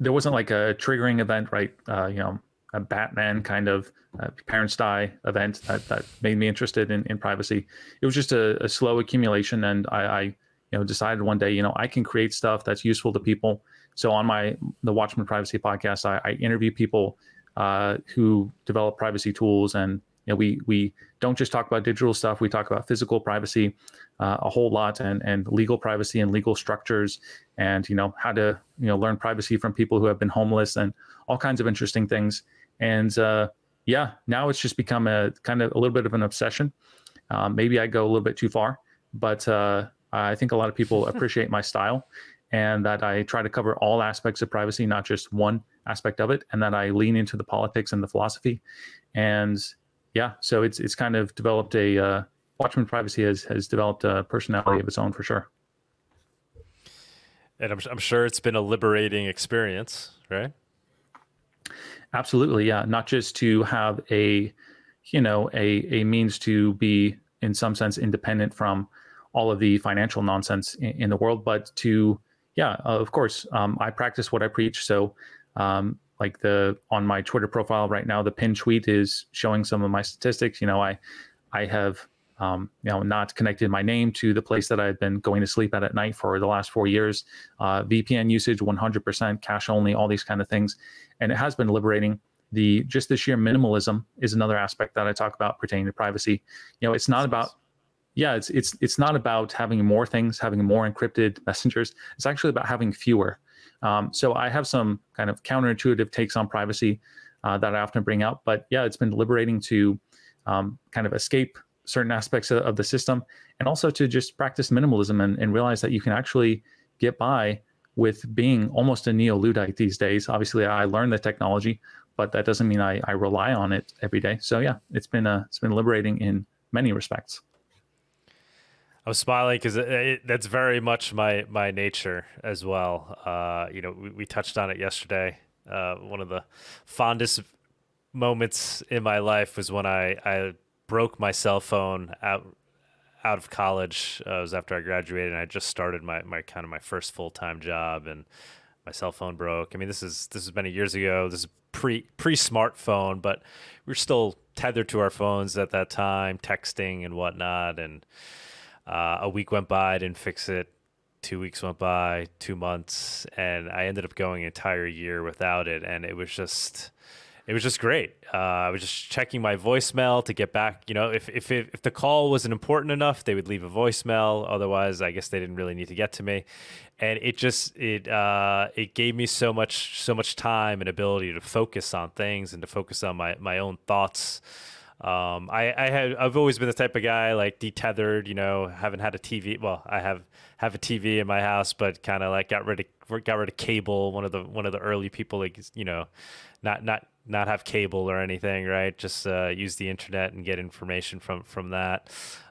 there wasn't like a triggering event, right? Uh, you know, a Batman kind of uh, parents die event that, that made me interested in, in privacy. It was just a, a slow accumulation, and I, I, you know, decided one day, you know, I can create stuff that's useful to people. So on my the Watchman Privacy podcast, I, I interview people uh, who develop privacy tools. And you know, we we don't just talk about digital stuff. We talk about physical privacy uh, a whole lot, and and legal privacy and legal structures, and you know how to you know learn privacy from people who have been homeless and all kinds of interesting things. And uh, yeah, now it's just become a kind of a little bit of an obsession. Um, maybe I go a little bit too far, but uh, I think a lot of people appreciate my style and that I try to cover all aspects of privacy, not just one aspect of it, and that I lean into the politics and the philosophy. And yeah, so it's it's kind of developed a uh, Watchman Privacy has has developed a personality of its own for sure. And I'm I'm sure it's been a liberating experience, right? Absolutely, yeah. Not just to have a, you know, a a means to be in some sense independent from all of the financial nonsense in, in the world, but to yeah, of course. Um, I practice what I preach. So, um, like the on my Twitter profile right now, the pin tweet is showing some of my statistics. You know, I I have um, you know, not connected my name to the place that I've been going to sleep at at night for the last four years. Uh, VPN usage, 100%, cash only, all these kind of things, and it has been liberating. The just the sheer minimalism is another aspect that I talk about pertaining to privacy. You know, it's not about yeah, it's it's it's not about having more things, having more encrypted messengers. It's actually about having fewer. Um, so I have some kind of counterintuitive takes on privacy uh, that I often bring out. But yeah, it's been liberating to um, kind of escape certain aspects of, of, the system and also to just practice minimalism and, and, realize that you can actually get by with being almost a neo Luddite these days. Obviously, I learned the technology, but that doesn't mean I, I rely on it every day. So yeah, it's been a, it's been liberating in many respects. I was smiling because that's very much my my nature as well. Uh, you know, we, we, touched on it yesterday. Uh, one of the fondest moments in my life was when I, I broke my cell phone out out of college. Uh, it was after I graduated, and I just started my, my kind of my first full time job, and my cell phone broke. I mean, this is this has been years ago. This is pre pre smartphone, but we are still tethered to our phones at that time, texting and whatnot, and uh, a week went by, I didn't fix it. Two weeks went by, two months, and I ended up going an entire year without it. And it was just, it was just great. Uh, I was just checking my voicemail to get back. You know, if if if the call wasn't important enough, they would leave a voicemail. Otherwise, I guess they didn't really need to get to me. And it just it uh, it gave me so much so much time and ability to focus on things and to focus on my my own thoughts. Um, I, I had I've always been the type of guy like detethered, you know, haven't had a TV. Well, I have have a TV in my house, but kind of like got rid of got rid of cable. One of the one of the early people, like you know, not not not have cable or anything, right? Just uh, use the internet and get information from from that.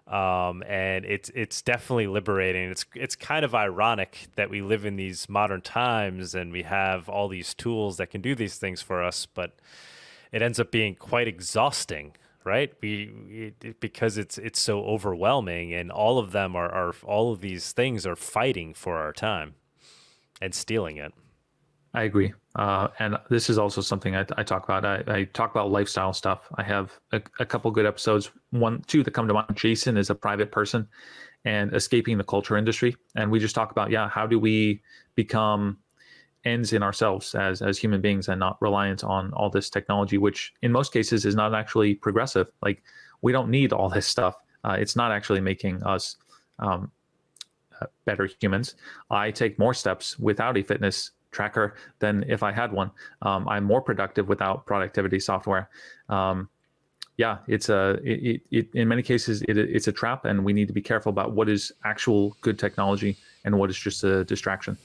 Um, and it's it's definitely liberating. It's it's kind of ironic that we live in these modern times and we have all these tools that can do these things for us, but it ends up being quite exhausting right? We it, because it's it's so overwhelming, and all of them are, are all of these things are fighting for our time and stealing it. I agree, uh, and this is also something I, I talk about. I, I, talk about lifestyle stuff. I have a, a couple good episodes. One, two that come to mind. Jason is a private person, and escaping the culture industry, and we just talk about yeah, how do we become ends in ourselves as as human beings and not reliant on all this technology which in most cases is not actually progressive. Like we don't need all this stuff. Uh, it's not actually making us um, uh, better humans. I take more steps without a fitness tracker than if i had one. Um, i'm more productive without productivity software. Um, yeah it's a it, it, in many cases it, it's a trap and we need to be careful about what is actual good technology and what is just a distraction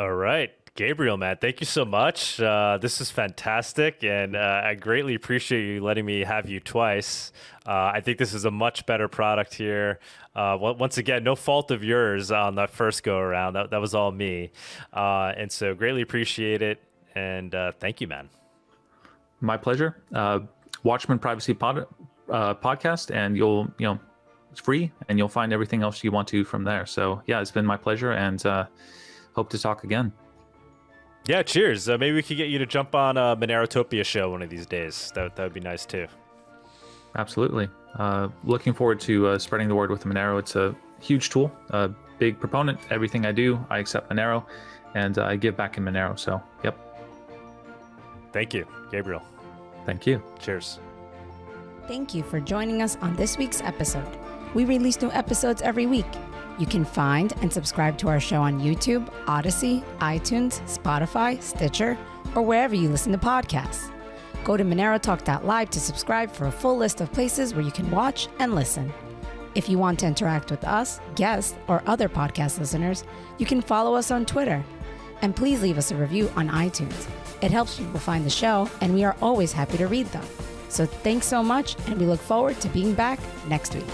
all right. Gabriel, man, thank you so much. Uh, this is fantastic, and uh, I greatly appreciate you letting me have you twice. Uh, I think this is a much better product here. Uh, once again, no fault of yours on that first go around. That, that was all me, uh, and so greatly appreciate it. And uh, thank you, man. My pleasure. Watchman Privacy Pod, podcast, and you'll you know it's free, and you'll find everything else you want to from there. So yeah, it's been my pleasure, and hope to talk again. Yeah, cheers. Uh, maybe we could get you to jump on a Monerotopia show one of these days. That that would be nice too. Absolutely. Uh, looking forward to uh, spreading the word with Monero. It's a huge tool, a big proponent. Everything I do, I accept Monero, and I give back in Monero. So, yep. Thank you, Gabriel. Thank you. Cheers. Thank you for joining us on this week's episode. We release new episodes every week. You can find and subscribe to our show on YouTube, Odysee, iTunes, Spotify, Stitcher, or wherever you listen to podcasts. Go to MoneroTalk.live to subscribe for a full list of places where you can watch and listen. If you want to interact with us, guests, or other podcast listeners, you can follow us on Twitter. And please leave us a review on iTunes. It helps people find the show, and we are always happy to read them. So thanks so much, and we look forward to being back next week.